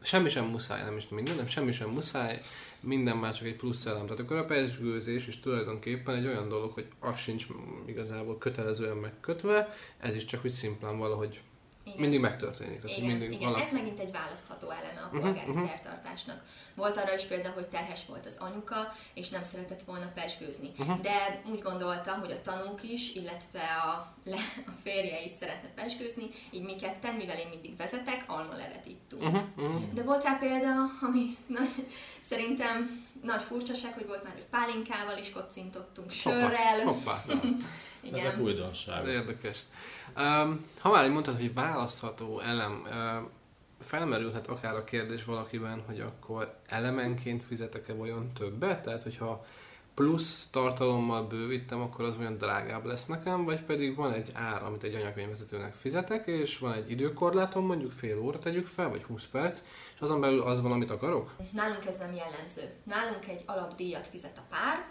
semmi sem muszáj, nem is minden, nem semmi sem muszáj, minden már csak egy plusz elem. Tehát akkor a pesgőzés is tulajdonképpen egy olyan dolog, hogy az sincs igazából kötelezően megkötve, ez is csak hogy szimplán valahogy igen. mindig megtörténik. Tehát igen, mindig igen. Valaki... ez megint egy választható eleme a mhm, polgári uh-huh, szertartásnak. Volt arra is példa, hogy terhes volt az anyuka, és nem szeretett volna pesgőzni. Uh-huh. De úgy gondolta, hogy a tanúk is, illetve a, le, a férje is szeretne pesgőzni, így mi ketten, mivel én mindig vezetek, almalevet ittunk. Uh-huh, uh-huh. De volt rá példa, ami nagy, szerintem nagy furcsaság, hogy volt már, hogy pálinkával is kocintottunk, sörrel. Hoppá, hoppá. Igen. Ezek újdonság. Érdekes. Um, ha már mondtad, hogy választható elem, uh, felmerülhet akár a kérdés valakiben, hogy akkor elemenként fizetek-e vajon többet? Tehát, hogyha plusz tartalommal bővítem, akkor az olyan drágább lesz nekem, vagy pedig van egy ár, amit egy anyakönyvvezetőnek fizetek, és van egy időkorlátom, mondjuk fél óra tegyük fel, vagy 20 perc, és azon belül az van, amit akarok? Nálunk ez nem jellemző. Nálunk egy alapdíjat fizet a pár,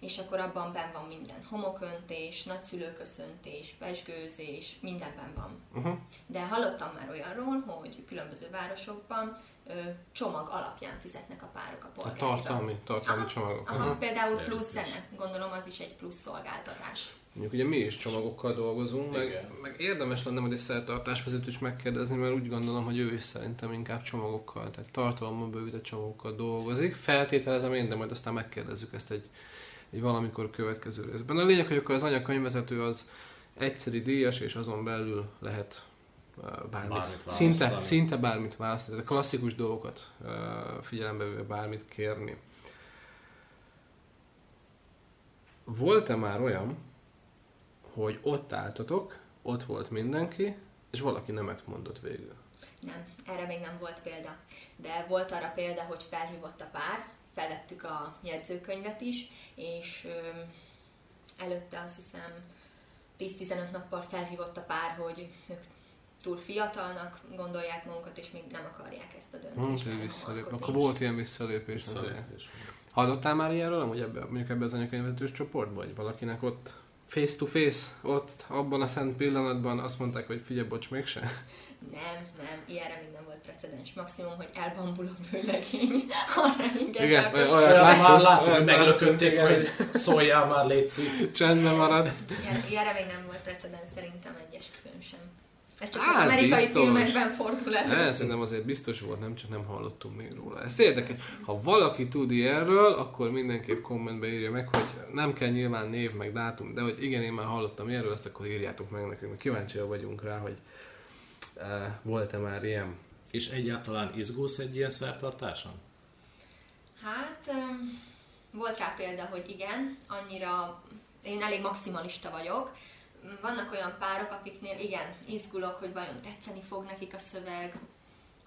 és akkor abban ben van minden. Homoköntés, nagyszülőköszöntés, pesgőzés, mindenben van. Uh-huh. De hallottam már olyanról, hogy különböző városokban ö, csomag alapján fizetnek a párok a polgárra. A tartalmi, tartalmi aha, csomagok. Aha, például plusz zene, gondolom az is egy plusz szolgáltatás. Mondjuk ugye mi is csomagokkal dolgozunk, meg, meg érdemes lenne hogy egy szertartásvezetőt is megkérdezni, mert úgy gondolom, hogy ő is szerintem inkább csomagokkal, tehát tartalommal bővített csomagokkal dolgozik. Feltételezem én, de majd aztán megkérdezzük ezt egy egy valamikor következő részben. A lényeg, hogy akkor az anyakönyvvezető az egyszeri díjas, és azon belül lehet bármit, bármit szinte, szinte bármit választani, klasszikus dolgokat figyelembe véve bármit kérni. Volt-e már olyan, hogy ott álltatok, ott volt mindenki, és valaki nemet mondott végül? Nem, erre még nem volt példa. De volt arra példa, hogy felhívott a pár, felvettük a jegyzőkönyvet is, és előtte azt hiszem 10-15 nappal felhívott a pár, hogy ők túl fiatalnak gondolják magukat, és még nem akarják ezt a döntést. Hmm, visszalép. Akkor volt ilyen visszalépés, visszalépés. Hallottál már ilyenről, hogy ebbe, mondjuk ebbe az anyakönyvezetős csoportban, vagy valakinek ott face to face, ott abban a szent pillanatban azt mondták, hogy figyelj, bocs, mégse? Nem, nem, ilyenre még nem volt precedens. Maximum, hogy elbambul a vőlegény, arra Igen, olyan, már láttuk, hogy meglökötték, hogy szóljál már, légy Csendben marad. Ilyen, ilyenre még nem volt precedens szerintem egyes külön sem. Ez csak Hát, az amerikai biztos. filmekben fordul elő. Ez szerintem azért biztos volt, nem csak nem hallottunk még róla. Ez érdekes. Ha valaki tud erről, akkor mindenképp kommentbe írja meg, hogy nem kell nyilván név meg dátum, de hogy igen, én már hallottam erről, ezt akkor írjátok meg nekünk, mert kíváncsiak vagyunk rá, hogy e, volt-e már ilyen. És egyáltalán izgulsz egy ilyen szertartáson? Hát, öm, volt rá példa, hogy igen, annyira, én elég maximalista vagyok. Vannak olyan párok, akiknél igen, izgulok, hogy vajon tetszeni fog nekik a szöveg,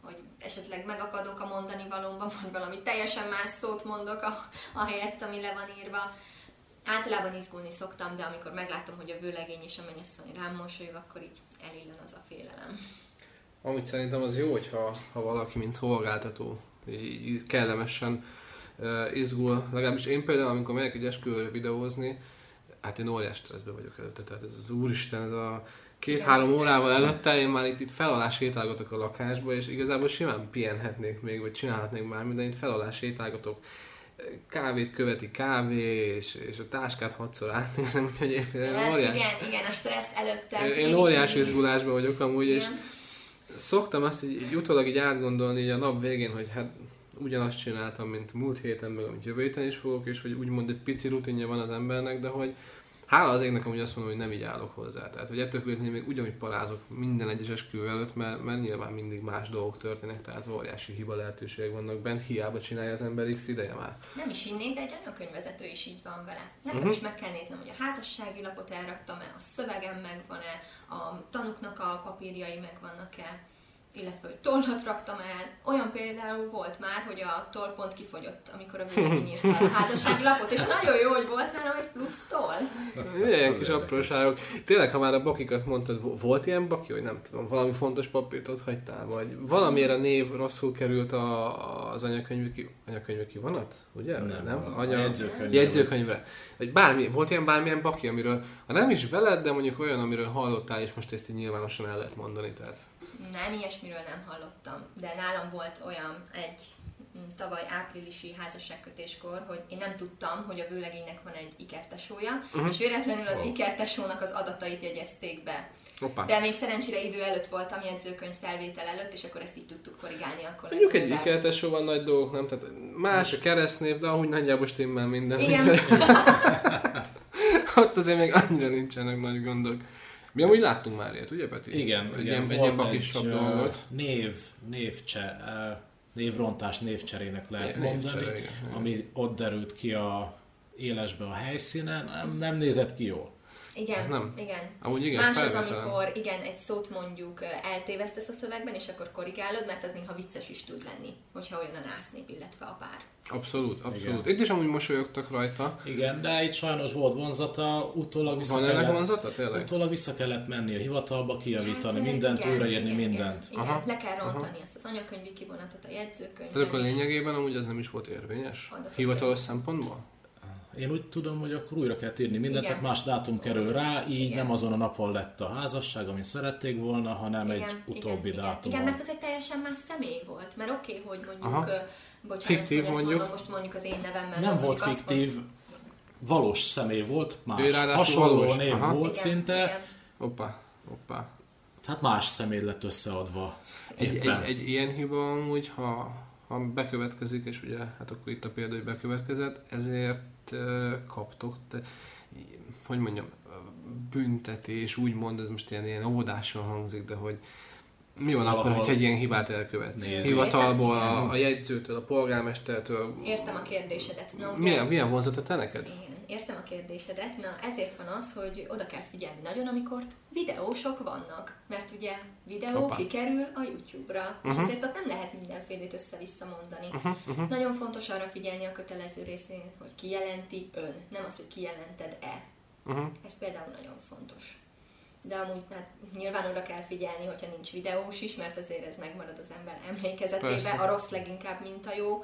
hogy esetleg megakadok a mondani valómban, vagy valami teljesen más szót mondok a, a helyett, ami le van írva. Általában izgulni szoktam, de amikor meglátom, hogy a vőlegény és a mennyasszony rám mosolyog, akkor így elillan az a félelem. Amit szerintem az jó, hogyha ha valaki, mint szolgáltató, így kellemesen uh, izgul. Legalábbis én például, amikor megyek egy esküvőre videózni, hát én óriás stresszben vagyok előtte. Tehát ez az úristen, ez a két-három órával előtte én már itt, itt felalá sétálgatok a lakásba, és igazából simán pihenhetnék még, vagy csinálhatnék bármit, de én felalá sétálgatok, kávét követi kávé, és, és a táskát hatszor átnézem, úgyhogy én Hát óriás, igen, igen, a stressz előtte. én, én óriás izgulásban vagyok amúgy, és Igen. szoktam azt így, így utólag így átgondolni így a nap végén, hogy hát ugyanazt csináltam, mint múlt héten, meg amit jövő héten is fogok, és hogy úgymond egy pici rutinja van az embernek, de hogy hála az égnek, amúgy azt mondom, hogy nem így állok hozzá. Tehát, hogy ettől függetlenül még ugyanúgy parázok minden egyes esküvő előtt, mert, mert nyilván mindig más dolgok történnek, tehát óriási hiba lehetőségek vannak bent, hiába csinálja az ember x ideje már. Nem is hinnék, de egy anyakönyvvezető is így van vele. Nekem uh-huh. is meg kell néznem, hogy a házassági lapot elraktam-e, a szövegem megvan-e, a tanuknak a papírjai megvannak-e, illetve hogy tollat raktam el. Olyan például volt már, hogy a toll pont kifogyott, amikor a végén írta a házassági lapot, és nagyon jó, hogy volt nálam egy plusz toll. Ilyen kis apróságok. Tényleg, ha már a bakikat mondtad, vo- volt ilyen baki, hogy nem tudom, valami fontos papírt ott hagytál, vagy valamiért a név rosszul került a, az anyakönyvi, anyakönyvi kivonat, ugye? Nem, nem? a- a jegyzőkönyvre. jegyzőkönyvre. Vagy bármi, volt ilyen bármilyen baki, amiről, ha nem is veled, de mondjuk olyan, amiről hallottál, és most ezt így nyilvánosan el lehet mondani. Tehát. Nem, ilyesmiről nem hallottam, de nálam volt olyan egy mm, tavaly áprilisi házasságkötéskor, hogy én nem tudtam, hogy a vőlegénynek van egy ikertesója, uh-huh. és véletlenül az Ó. ikertesónak az adatait jegyezték be. Hoppá. De még szerencsére idő előtt voltam jegyzőkönyv felvétel előtt, és akkor ezt így tudtuk korrigálni a Mondjuk egy ikertesó van nagy dolgok, nem? Tehát más a keresztnév, de ahogy nagyjából stimmel minden. Igen, Ott azért még annyira nincsenek nagy gondok. Mi amúgy láttunk már ilyet, ugye Peti? Igen, egy igen ilyen, egy volt ilyen egy, bakisabb ö, dolgot. név, névcse, ö, névrontás névcserének lehet Igen, mondani, névcsere, igen. ami ott derült ki a élesbe a helyszínen, nem, nem nézett ki jól. Igen, Nem. igen. Amúgy igen, Más az, amikor igen, egy szót mondjuk eltévesztesz a szövegben, és akkor korrigálod, mert az néha vicces is tud lenni, hogyha olyan a násznép, illetve a pár. Abszolút, abszolút. Igen. Itt is amúgy mosolyogtak rajta. Igen, de itt sajnos volt vonzata, utólag vissza, Van kellett, vonzata tényleg? utólag vissza kellett menni a hivatalba, kijavítani, Hát, mindent, igen, újraírni igen, mindent. Igen, Aha, igen. le kell aha. rontani ezt az anyakönyvi kivonatot, a jegyzőkönyvben Tehát akkor lényegében amúgy ez nem is volt érvényes? Adatot Hivatalos szempontból? Én úgy tudom, hogy akkor újra kell írni mindent, Igen. tehát más dátum kerül rá, így Igen. nem azon a napon lett a házasság, amit szerették volna, hanem egy utóbbi igen, dátumon. Igen, mert ez egy teljesen más személy volt. Mert oké, okay, hogy mondjuk, Aha. bocsánat, Fiktív hogy mondjuk. mondom, most mondjuk az én nevemmel. nem volt fiktív, valós személy volt, más. Hasonló valós. név Aha. volt igen, szinte, Igen. Hoppá, hoppá. tehát más személy lett összeadva. Egy, egy, egy ilyen hiba amúgy, ha, ha bekövetkezik, és ugye, hát akkor itt a példa, hogy bekövetkezett, ezért kaptok, te, hogy mondjam, büntetés, úgymond, ez most ilyen, ilyen óvodáson hangzik, de hogy mi van Szóval akkor, ahol- hogyha egy ilyen hibát elkövetsz? Nézd. Hivatalból, a, a jegyzőtől, a polgármestertől. Értem a kérdésedet. No, Milyen, milyen vonzata te neked? Igen, értem a kérdésedet. Na, ezért van az, hogy oda kell figyelni nagyon, amikor videósok vannak. Mert ugye videó Hoppá. kikerül a YouTube-ra, és Mhm. ezért ott nem lehet mindenfélét össze-vissza mondani. Nagyon fontos arra figyelni a kötelező részén, hogy kijelenti ön, nem az, hogy kijelented-e. Uh-huh. Ez például nagyon fontos. De amúgy hát nyilván oda kell figyelni, hogyha nincs videós is, mert azért ez megmarad az ember emlékezetében, Persze. a rossz leginkább, mint a jó.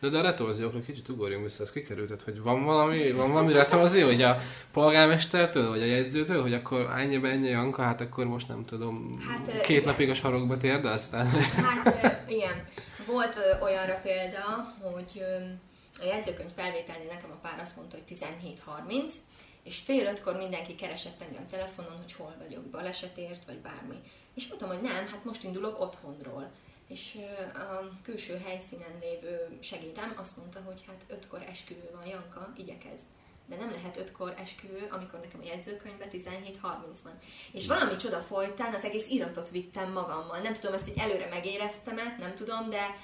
De, de a retorziókra kicsit ugorjunk vissza, ez kikerült, tehát, hogy van valami, van valami retorzió, hogy a polgármestertől, vagy a jegyzőtől, hogy akkor ennyi ennyi Janka, hát akkor most nem tudom, Hát, két igen. napig a sarokba térdelsz, tehát Hát igen, volt ö, olyanra példa, hogy ö, a jegyzőkönyv felvételnél nekem a pár azt mondta, hogy 17.30, És fél ötkor mindenki keresett engem telefonon, hogy hol vagyok, balesetért, vagy bármi. És mondtam, hogy nem, hát most indulok otthonról. És a külső helyszínen lévő segédem azt mondta, hogy hát ötkor esküvő van, Janka, igyekez de nem lehet ötkor esküvő, amikor nekem a jegyzőkönyvben 17.30 van. És valami csoda folytán az egész iratot vittem magammal. Nem tudom, ezt így előre megéreztem-e, nem tudom, de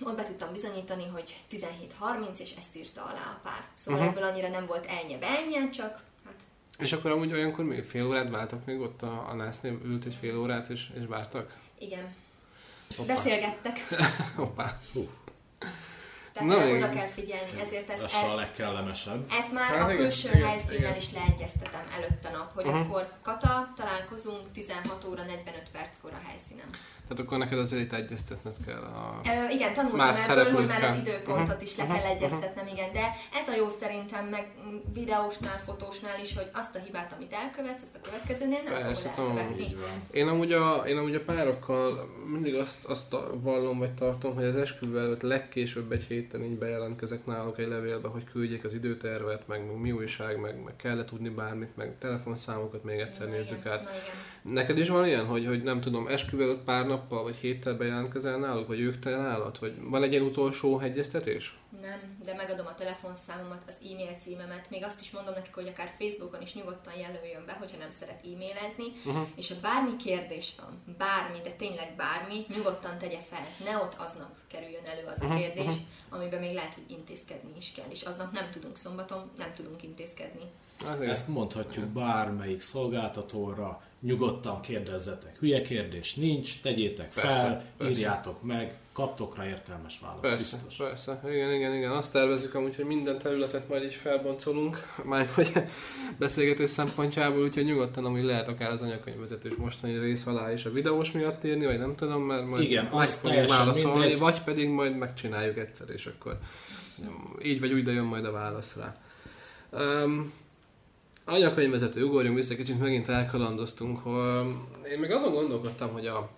ott be tudtam bizonyítani, hogy 17.30, és ezt írta alá a pár. Szóval uh-huh. ebből annyira nem volt ennyi ennyi, csak hát... És akkor amúgy olyankor még fél órát váltak még ott a, a násznél, ült egy fél órát, és, és vártak? Igen. Hoppá. Beszélgettek. Hoppá. Tehát no, oda kell figyelni, ezért ezt... Ez el... a legkellemesebb. Ezt már hát, a külső igen, helyszínen igen. is leegyeztetem előtte nap, hogy uh-huh. akkor Kata, találkozunk 16 óra 45 perckor a helyszínen. Tehát akkor neked azért itt egyeztetned kell a Ö, Igen, tanultam ebből, hogy már az időpontot uh-huh. is le kell egyeztetnem, uh-huh. igen, de ez a jó szerintem, meg videósnál, fotósnál is, hogy azt a hibát, amit elkövetsz, azt a következőnél nem Persze, fogod elkövetni. Én amúgy, a, én amúgy a párokkal mindig azt, azt vallom, vagy tartom, hogy az esküvő előtt legkésőbb egy héten így bejelentkezek náluk egy levélbe, hogy küldjék az időtervet, meg, meg mi újság, meg, meg kell tudni bármit, meg telefonszámokat még egyszer na, nézzük igen, át. Na, igen. Neked is van ilyen, hogy, hogy nem tudom, esküvő előtt pár nap nappal vagy héttel bejelentkezel náluk, vagy ők te nálad? Vagy van egy ilyen utolsó egyeztetés? Nem, de megadom a telefonszámomat, az e-mail címemet, még azt is mondom nekik, hogy akár Facebookon is nyugodtan jelöljön be, hogyha nem szeret e-mailezni, uh-huh. és ha bármi kérdés van, bármi, de tényleg bármi, nyugodtan tegye fel, ne ott aznap kerüljön elő az a uh-huh. kérdés, uh-huh. amiben még lehet, hogy intézkedni is kell, és aznap nem tudunk szombaton, nem tudunk intézkedni. Azért. Ezt mondhatjuk bármelyik szolgáltatóra, nyugodtan kérdezzetek. Hülye kérdés nincs, tegyétek persze, fel, persze. írjátok meg, kaptok rá értelmes választ, persze, biztos. Persze, igen, igen, igen. Azt tervezzük amúgy, hogy minden területet majd is felboncolunk, majd hogy beszélgetés szempontjából, úgyhogy nyugodtan amúgy lehet akár az anyakönyvvezetős mostani rész alá is a videós miatt írni, vagy nem tudom, mert majd igen, meg fogjuk válaszolni, mindegy. vagy pedig majd megcsináljuk egyszer, és akkor így vagy úgy, de jön majd a válasz rá. Um, anyakönyvvezető, ugorjunk vissza, kicsit megint elkalandoztunk, én még azon gondolkodtam, hogy a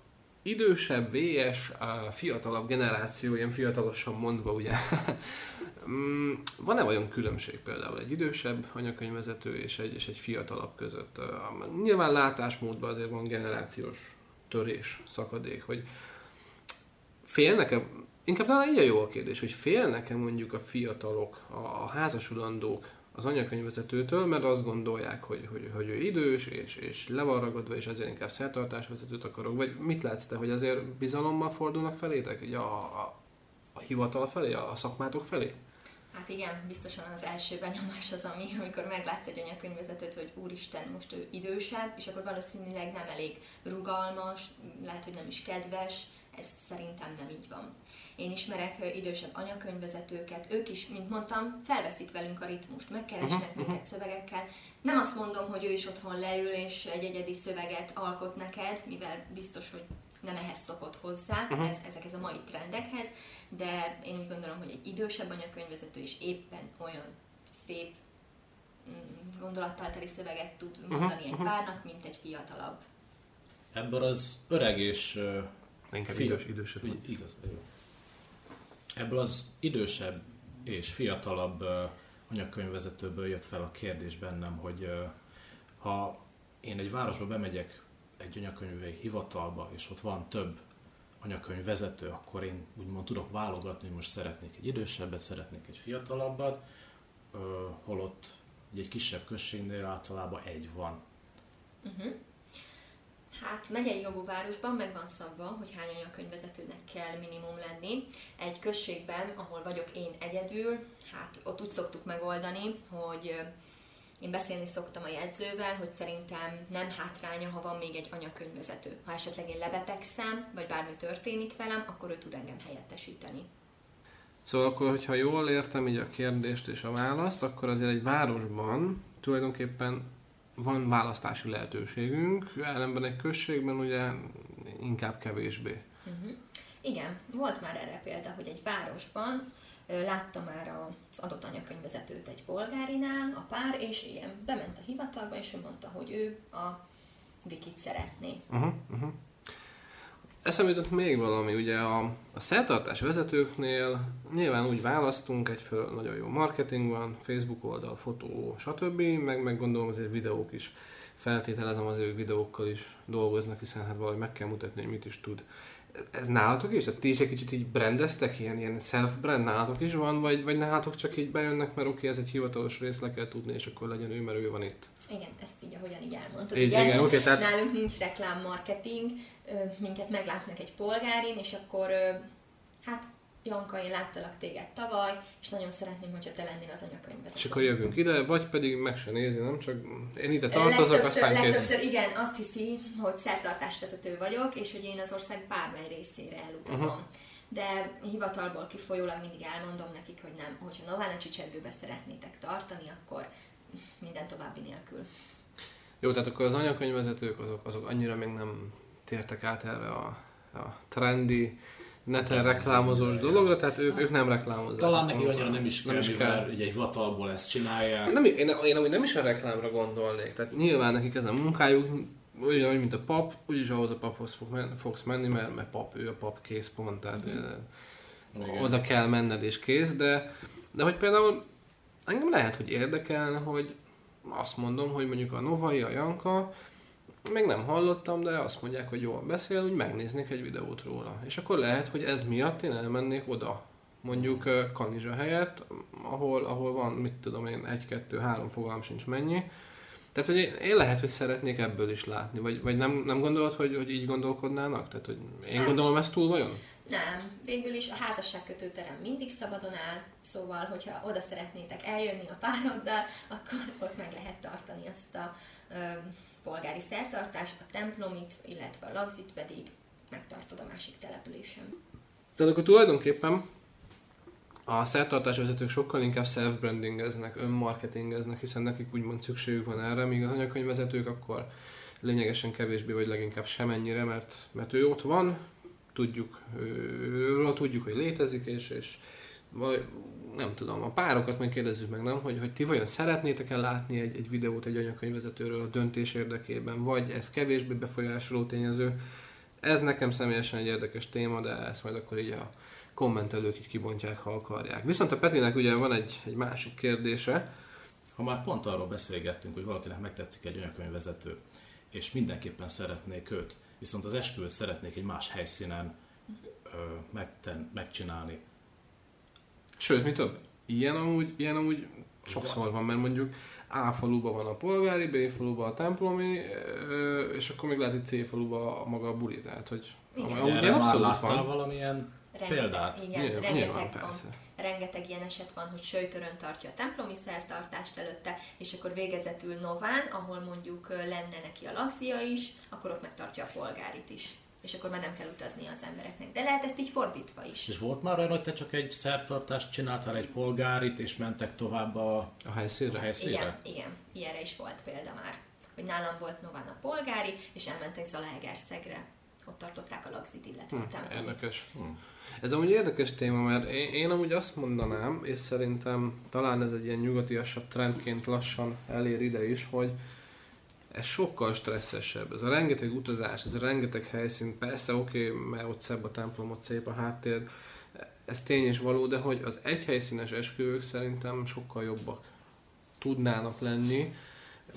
idősebb, VS, a fiatalabb generáció, ilyen fiatalosan mondva, ugye, mm, van-e olyan különbség például egy idősebb anyakönyvvezető és egy, és egy fiatalabb között? Nyilván látásmódban azért van generációs törés, szakadék, hogy félnek-e, inkább talán így a jó a kérdés, hogy félnek-e mondjuk a fiatalok, a, a házasulandók az anyakönyvvezetőtől, mert azt gondolják, hogy, hogy, hogy ő idős, és, és le van ragadva, és ezért inkább szertartásvezetőt akarok. Vagy mit látsz te, hogy azért bizalommal fordulnak felétek? Így a, a, a hivatal felé, a, a szakmátok felé? Hát igen, biztosan az első benyomás az, ami, amikor meglátsz egy anyakönyvvezetőt, hogy úristen, most ő idősebb, és akkor valószínűleg nem elég rugalmas, lehet, hogy nem is kedves, ez szerintem nem így van. Én ismerek idősebb anyakönyvvezetőket, ők is, mint mondtam, felveszik velünk a ritmust, megkeresnek uh-huh, minket szövegekkel. Nem azt mondom, hogy ő is otthon leül és egy egyedi szöveget alkot neked, mivel biztos, hogy nem ehhez szokott hozzá, uh-huh. ez, ezek ez a mai trendekhez, de én úgy gondolom, hogy egy idősebb anyakönyvvezető is éppen olyan szép mm, gondolattal teli szöveget tud mondani uh-huh. egy párnak, mint egy fiatalabb. Ebből az öreg és uh, Inkább idős, idősebb. Igaz, jó. Ebből az idősebb és fiatalabb anyakönyvvezetőből jött fel a kérdés bennem, hogy ha én egy városba bemegyek egy anyakönyvei hivatalba, és ott van több anyakönyvvezető, akkor én úgymond tudok válogatni, hogy most szeretnék egy idősebbet, szeretnék egy fiatalabbat, holott egy kisebb községnél általában egy van. Uh-huh. Hát megyei jogú városban meg van szabva, hogy hány anyakönyvvezetőnek kell minimum lenni. Egy községben, ahol vagyok én egyedül, hát ott úgy szoktuk megoldani, hogy én beszélni szoktam a jegyzővel, hogy szerintem nem hátránya, ha van még egy anyakönyvvezető. Ha esetleg én lebetegszem, vagy bármi történik velem, akkor ő tud engem helyettesíteni. Szóval akkor, hogyha jól értem így a kérdést és a választ, akkor azért egy városban tulajdonképpen van választási lehetőségünk, ellenben egy községben ugye inkább kevésbé. Uh-huh. Igen, volt már erre példa, hogy egy városban látta már az adott anyakönyvvezetőt egy polgárinál, a pár, és ilyen bement a hivatalba, és ő mondta, hogy ő a Vikit szeretné. Uh-huh, uh-huh. Eszembe jutott még valami, ugye a, a szertartás vezetőknél nyilván úgy választunk, egyfelől nagyon jó marketing van, Facebook oldal, fotó, stb. Meg, meg gondolom azért videók is. Feltételezem az ő videókkal is dolgoznak, hiszen hát valahogy meg kell mutatni, hogy mit is tud. Ez nálatok is? Tehát ti is egy kicsit így brandeztek? Ilyen, ilyen self-brand nálatok is van? Vagy, vagy nálatok csak így bejönnek, mert oké, okay, ez egy hivatalos rész, le kell tudni, és akkor legyen ő, mert ő van itt? Igen, ezt így, ahogyan így elmondtad. Így, igen, igen, oké, tehát- Nálunk nincs reklámmarketing, minket meglátnak egy polgárin, és akkor hát Janka, én láttalak téged tavaly, és nagyon szeretném, hogyha te lennél az anyakönyvvezető. És akkor jövünk ide, vagy pedig meg se nézi, nem csak én ide tartozok, aztán legtöbbször igen, azt hiszi, hogy szertartásvezető vagyok, és hogy én az ország bármely részére elutazom. Aha. De hivatalból kifolyólag mindig elmondom nekik, hogy nem, hogyha Nován a csicsergőbe szeretnétek tartani, akkor minden további nélkül. Jó, tehát akkor az anyakönyvvezetők azok, azok annyira még nem tértek át erre a, a trendi, neten reklámozós dologra, tehát ők, ők nem reklámozzák. Talán neki annyira nem is kell, nem is mivel kell. ugye egy hivatalból ezt csinálják. Nem, én, én amúgy nem is a reklámra gondolnék, tehát nyilván nekik ez a munkájuk, ugyanúgy, mint a pap, úgyis ahhoz a paphoz fog men, fogsz menni, mert, mert pap, ő a pap kész pont, tehát mm. Oda kell menned és kész, de, de hogy például engem lehet, hogy érdekelne, hogy azt mondom, hogy mondjuk a Novai, a Janka, még nem hallottam, de azt mondják, hogy jól beszél, hogy megnéznék egy videót róla. És akkor lehet, hogy ez miatt én elmennék oda. Mondjuk Kanizsa helyett, ahol, ahol van, mit tudom én, egy, kettő, három fogalm sincs mennyi. Tehát, hogy én- lehet, hogy szeretnék ebből is látni, vagy, vagy nem, nem gondolod, hogy, hogy így gondolkodnának? Tehát, hogy én Hát- gondolom ezt túl vajon? Nem, végül is a házasságkötőterem mindig szabadon áll, szóval, hogyha oda szeretnétek eljönni a pároddal, akkor ott meg lehet tartani azt a ö, polgári szertartást, a templomit, illetve a lagzit pedig megtartod a másik településen. Tehát akkor tulajdonképpen a szertartásvezetők sokkal inkább self-brandingeznek, önmarketingeznek, hiszen nekik úgymond szükségük van erre, míg az anyakönyvvezetők akkor lényegesen kevésbé, vagy leginkább semennyire, mert, mert ő ott van, tudjuk, őről tudjuk, hogy létezik, és, és vagy nem tudom, a párokat majd kérdezzük meg, nem, hogy, hogy ti vajon szeretnétek-e látni egy, egy videót egy anyakönyvvezetőről a döntés érdekében, vagy ez kevésbé befolyásoló tényező. Ez nekem személyesen egy érdekes téma, de ezt majd akkor így a kommentelők így kibontják, ha akarják. Viszont a Petinek ugye van egy, egy másik kérdése, Ha már pont arról beszélgettünk, hogy valakinek megtetszik egy anyakönyvvezető, és mindenképpen szeretnék őt, viszont az esküvőt szeretnék egy más helyszínen ö, megten, megcsinálni. Sőt, mi több? Ilyen amúgy, ilyen amúgy sokszor van, mert mondjuk A faluban van a polgári, B faluban a templomi, ö, és akkor még lehet, hogy C faluban a maga a buli. Tehát, hogy Igen. amúgy Erre ilyen már láttál van. valamilyen Rengeteg, példát? igen, Nyilván, rengeteg nyilván, van. persze. Rengeteg ilyen eset van, hogy sőtörön tartja a templomi szertartást előtte, és akkor végezetül Nován, ahol mondjuk lenne neki a lagzia is, akkor ott megtartja a polgárit is. És akkor már nem kell utazni az embereknek. De lehet ezt így fordítva is. És volt már olyan, hogy te csak egy szertartást csináltál, egy polgárit, és mentek tovább a, A helyszínre? a helyszínre? Igen, igen, ilyenre is volt példa már. Hogy nálam volt Nován a polgári, és elmentek Zalaegerszegre. Ott tartották a lagzit, illetve a Hm, templomit. érdekes. Ez amúgy érdekes téma, mert én, én amúgy azt mondanám, és szerintem talán ez egy ilyen nyugatiasabb trendként lassan elér ide is, hogy ez sokkal stresszesebb. Ez a rengeteg utazás, ez a rengeteg helyszín, persze oké, okay, mert ott szebb a templom, ott szép a háttér, ez tény és való, de hogy az egy helyszínes esküvők szerintem sokkal jobbak tudnának lenni.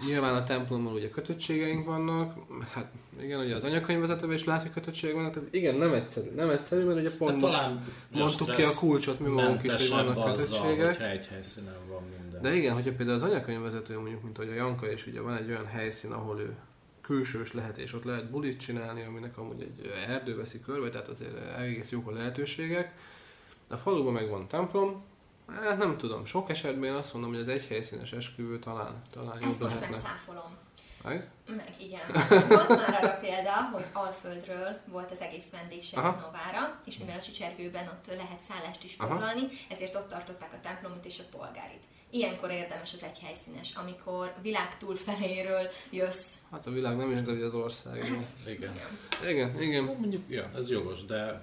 Nyilván a templommal ugye kötöttségeink vannak, hát igen, ugye az anyakönyvvezetővel is látja kötöttségek vannak, tehát igen, nem egyszerű, nem egyszerű, mert ugye pont most mondtuk ki a kulcsot mi magunk is, hogy vannak azzal, kötöttségek. hogyha egy helyszínen van minden. De igen, hogyha például az anyakönyvvezető mondjuk, mint hogy a Janka és ugye van egy olyan helyszín, ahol ő külsős lehet, és ott lehet bulit csinálni, aminek amúgy egy erdő veszi körbe, tehát azért egész jók a lehetőségek. A faluban meg van templom, hát nem tudom, sok esetben én azt mondom, hogy az egy helyszínes esküvő talán, talán jobb Ezt most lehetne. megcáfolom. Meg? Meg igen. Volt már arra példa, hogy Alföldről volt az egész vendégség Aha. Novára, és mivel a Csicsergőben ott lehet szállást is Aha. foglalni, ezért ott tartották a templomot és a polgárit. Ilyenkor érdemes az egyhelyszínes, amikor világ túlfeléről jössz. Hát a világ nem is de az ország. igen. Igen. Igen, igen. Hát Mondjuk, ja, ez jogos, de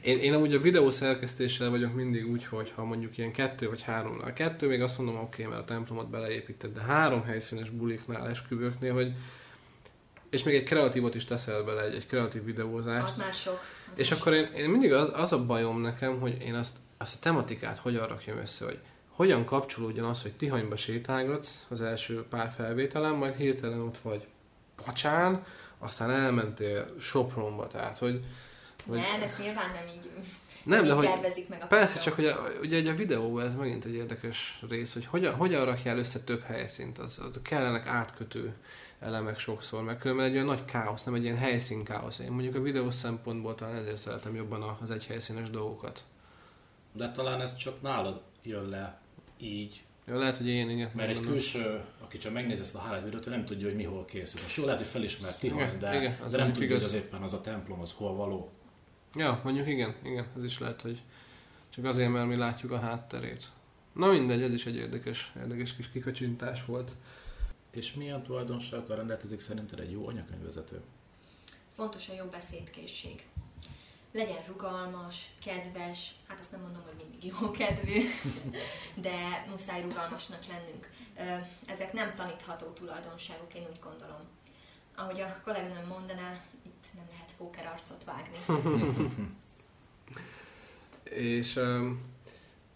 Én, én amúgy a videó szerkesztéssel vagyok mindig úgy, hogy ha mondjuk ilyen kettő vagy három, a kettő még azt mondom, oké, okay, mert a templomot beleépíted, de három helyszínes buliknál, esküvőknél, hogy És még egy kreatívot is teszel bele, egy, egy kreatív videózást. Az már sok. Az És akkor én, én mindig az, az a bajom nekem, hogy én azt, azt a tematikát hogyan rakjam össze, hogy hogyan kapcsolódjon az, hogy Tihanyba sétálgatsz az első pár felvételen, majd hirtelen ott vagy Pacsán, aztán elmentél Sopronba, tehát hogy... hogy Nem, ezt nyilván nem így, nem, de hogy tervezik meg a Persze, csak hogy a, ugye egy a videó, ez megint egy érdekes rész, hogy hogyan, hogyan rakjál össze több helyszínt, az, az kellenek átkötő elemek sokszor, mert különben egy olyan nagy káosz, nem egy ilyen helyszín káosz. Én mondjuk a videó szempontból talán ezért szeretem jobban a- az egyhelyszínes dolgokat. De talán ez csak nálad jön le így, Ja, lehet, hogy én igen. mert egy külső, aki csak megnézi ezt a highlight videót, ő nem tudja, hogy mi hol készül. Most jó lehet, hogy felismert Tihany, de, igen, az de nem tudja, hogy igaz. az éppen az a templom, az hol való. Ja, mondjuk igen, igen, ez is lehet, hogy csak azért, mert mi látjuk a hátterét. Na mindegy, ez is egy érdekes, érdekes kis kikacsintás volt. És milyen tulajdonságokkal rendelkezik szerinted egy jó anyakönyvvezető? Fontos a jó beszédkészség. Legyen rugalmas, kedves, hát azt nem mondom, hogy mindig jó kedvű, de muszáj rugalmasnak lennünk. Ezek nem tanítható tulajdonságok, én úgy gondolom. Ahogy a kolléganőm mondaná, itt nem pókerarcot vágni. És um,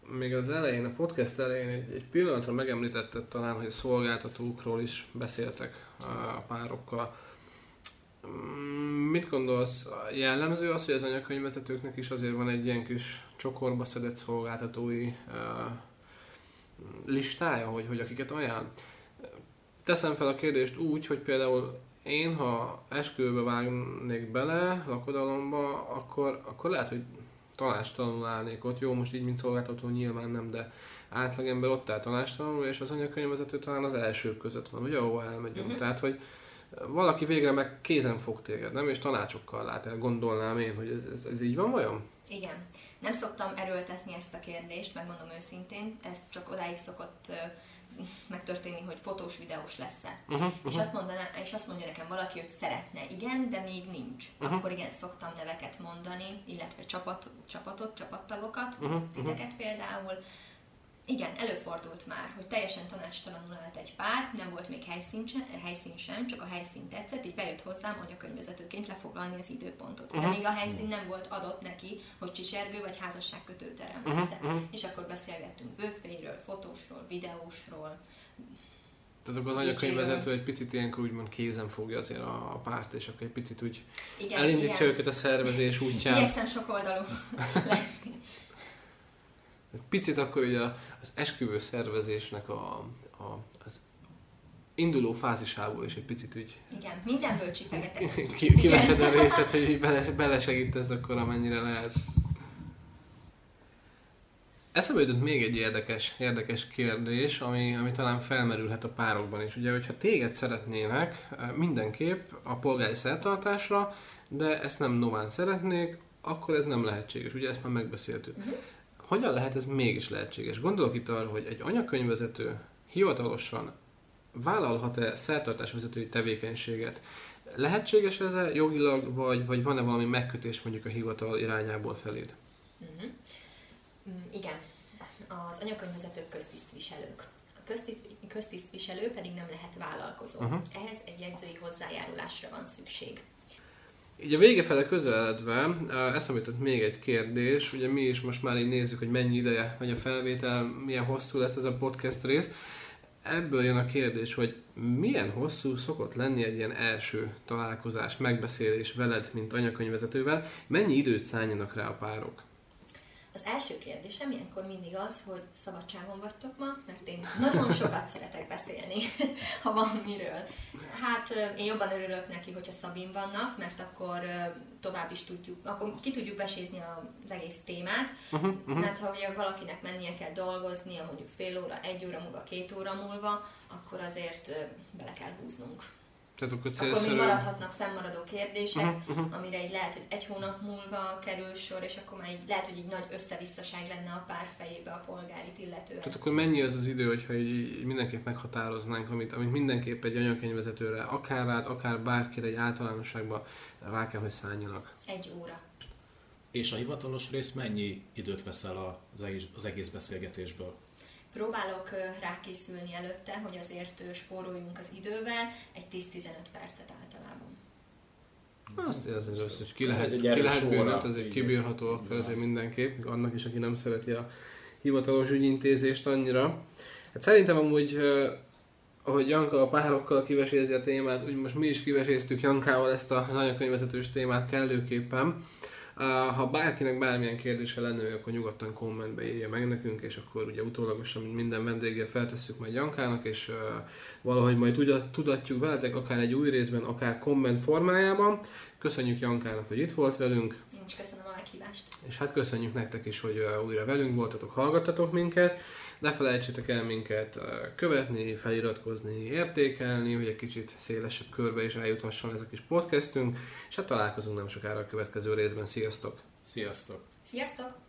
még az elején, a podcast elején egy, egy pillanatra megemlítetted talán, hogy szolgáltatókról is beszéltek a párokkal. Mit gondolsz? Jellemző az, hogy az anyakönyvvezetőknek is azért van egy ilyen kis csokorba szedett szolgáltatói uh, listája, hogy, hogy akiket ajánl? Teszem fel a kérdést úgy, hogy például én, ha esküvőbe vágnék bele lakodalomba, akkor, akkor lehet, hogy tanástalanul állnék ott. Jó, most így, mint szolgáltató nyilván nem, de átlagember ott áll tanástalanul, és az anyakönyvvezető talán az elsők között van, ugye, ahova elmegyünk. Mhm. Tehát, hogy valaki végre meg kézen fog téged, nem? És tanácsokkal lát el, gondolnám én, hogy ez, ez, ez így van vajon? Igen. Nem szoktam erőltetni ezt a kérdést, megmondom őszintén, ez csak odáig szokott megtörténni, hogy fotós, videós lesz-e. Uh-huh, És, azt mondaná, és azt mondja nekem valaki, hogy szeretne, igen, de még nincs. Uh-huh. Akkor igen, szoktam neveket mondani, illetve csapat, csapatot, csapattagokat, Uh-huh, uh-huh. titeket például. Igen, előfordult már, hogy teljesen tanástalanul állt egy pár, nem volt még helyszín sem, helyszín sem, csak a helyszín tetszett, így bejött hozzám anyakönyvvezetőként lefoglalni az időpontot. De Uh-huh. még a helyszín nem volt adott neki, hogy csicsergő vagy házasságkötőterem Uh-huh, lesz uh-huh. És akkor beszélgettünk vőféről, fotósról, videósról, Tehát akkor az anyakönyvvezető egy picit ilyenkor úgymond kézen fogja azért a, a párt, és akkor egy picit úgy igen, elindítja igen. őket a szervezés útján. Igyekszem sok oldalú picit akkor a- az esküvő szervezésnek a, a, az induló fázisából is egy picit úgy Igen, mindenből csipegetek egy ki, kicsit, kiveszed a részet, hogy így bele, belesegítesz akkor amennyire lehet. Eszembe jutott még egy érdekes, érdekes kérdés, ami, ami talán felmerülhet a párokban is. Ugye, hogyha téged szeretnének eh, mindenképp a polgári szertartásra, de ezt nem nován szeretnék, akkor ez nem lehetséges. Ugye ezt már megbeszéltük. Mhm. Hogyan lehet ez mégis lehetséges? Gondolok itt arra, hogy egy anyakönyvvezető hivatalosan vállalhat-e szertartásvezetői tevékenységet? Lehetséges ez jogilag, vagy, vagy van-e valami megkötés mondjuk a hivatal irányából feléd? Mm, Igen, az anyakönyvvezetők köztisztviselők. A köztiszt, köztisztviselő pedig nem lehet vállalkozó. Mhm. Ehhez egy jegyzői hozzájárulásra van szükség. Így a vége fele közeledve eszembe jutott még egy kérdés, ugye mi is most már így nézzük, hogy mennyi ideje megy a felvétel, milyen hosszú lesz ez a podcast rész. Ebből jön a kérdés, hogy milyen hosszú szokott lenni egy ilyen első találkozás, megbeszélés veled, mint anyakönyvvezetővel, mennyi időt szálljanak rá a párok? Az első kérdésem ilyenkor mindig az, hogy szabadságon vagytok ma, mert én nagyon sokat szeretek beszélni, ha van miről. Hát én jobban örülök neki, hogyha Szabin vannak, mert akkor tovább is tudjuk, akkor ki tudjuk besézni az egész témát, Uh-huh, uh-huh. mert ha ugye valakinek mennie kell dolgoznia, mondjuk fél óra, egy óra múlva, két óra múlva, akkor azért bele kell húznunk. Tehát akkor Akkor még maradhatnak fennmaradó kérdések, Uh-huh, uh-huh. amire így lehet, hogy egy hónap múlva kerül sor, és akkor már így lehet, hogy így nagy összevisszaság lenne a pár fejébe a polgárit illetően. Tehát akkor mennyi az az idő, hogyha így, így mindenképp meghatároznánk, amit, amit mindenképp egy anyakönyvvezetőre, akár rád, akár bárkire egy általánosságban rá kell, hogy szálljanak. Egy óra. És a hivatalos rész mennyi időt veszel az egész, az egész beszélgetésből? Próbálok rákészülni előtte, hogy azért spóroljunk az idővel, egy 10-15 percet általában. Azt érzem, hogy ki lehet, ki lehet bűnöt, azért kibírható, akkor azért mindenképp, annak is, aki nem szereti a hivatalos ügyintézést annyira. Hát szerintem amúgy, ahogy Janka a párokkal kivesézi a témát, úgy most mi is kiveséztük Jankával ezt az anyakönyvvezetős témát kellőképpen. Ha bárkinek bármilyen kérdése lenne, akkor nyugodtan kommentbe írja meg nekünk, és akkor ugye utólagosan minden vendéggel feltesszük majd Jankának, és valahogy majd tudat, tudatjuk veletek, akár egy új részben, akár komment formájában. Köszönjük Jankának, hogy itt volt velünk, Én is köszönöm a meghívást. és hát köszönjük nektek is, hogy újra velünk voltatok, hallgattatok minket. Ne felejtsétek el minket követni, feliratkozni, értékelni, hogy egy kicsit szélesebb körbe is eljuthasson ez a kis podcastünk, és hát találkozunk nem sokára a következő részben. Sziasztok! Sziasztok! Sziasztok!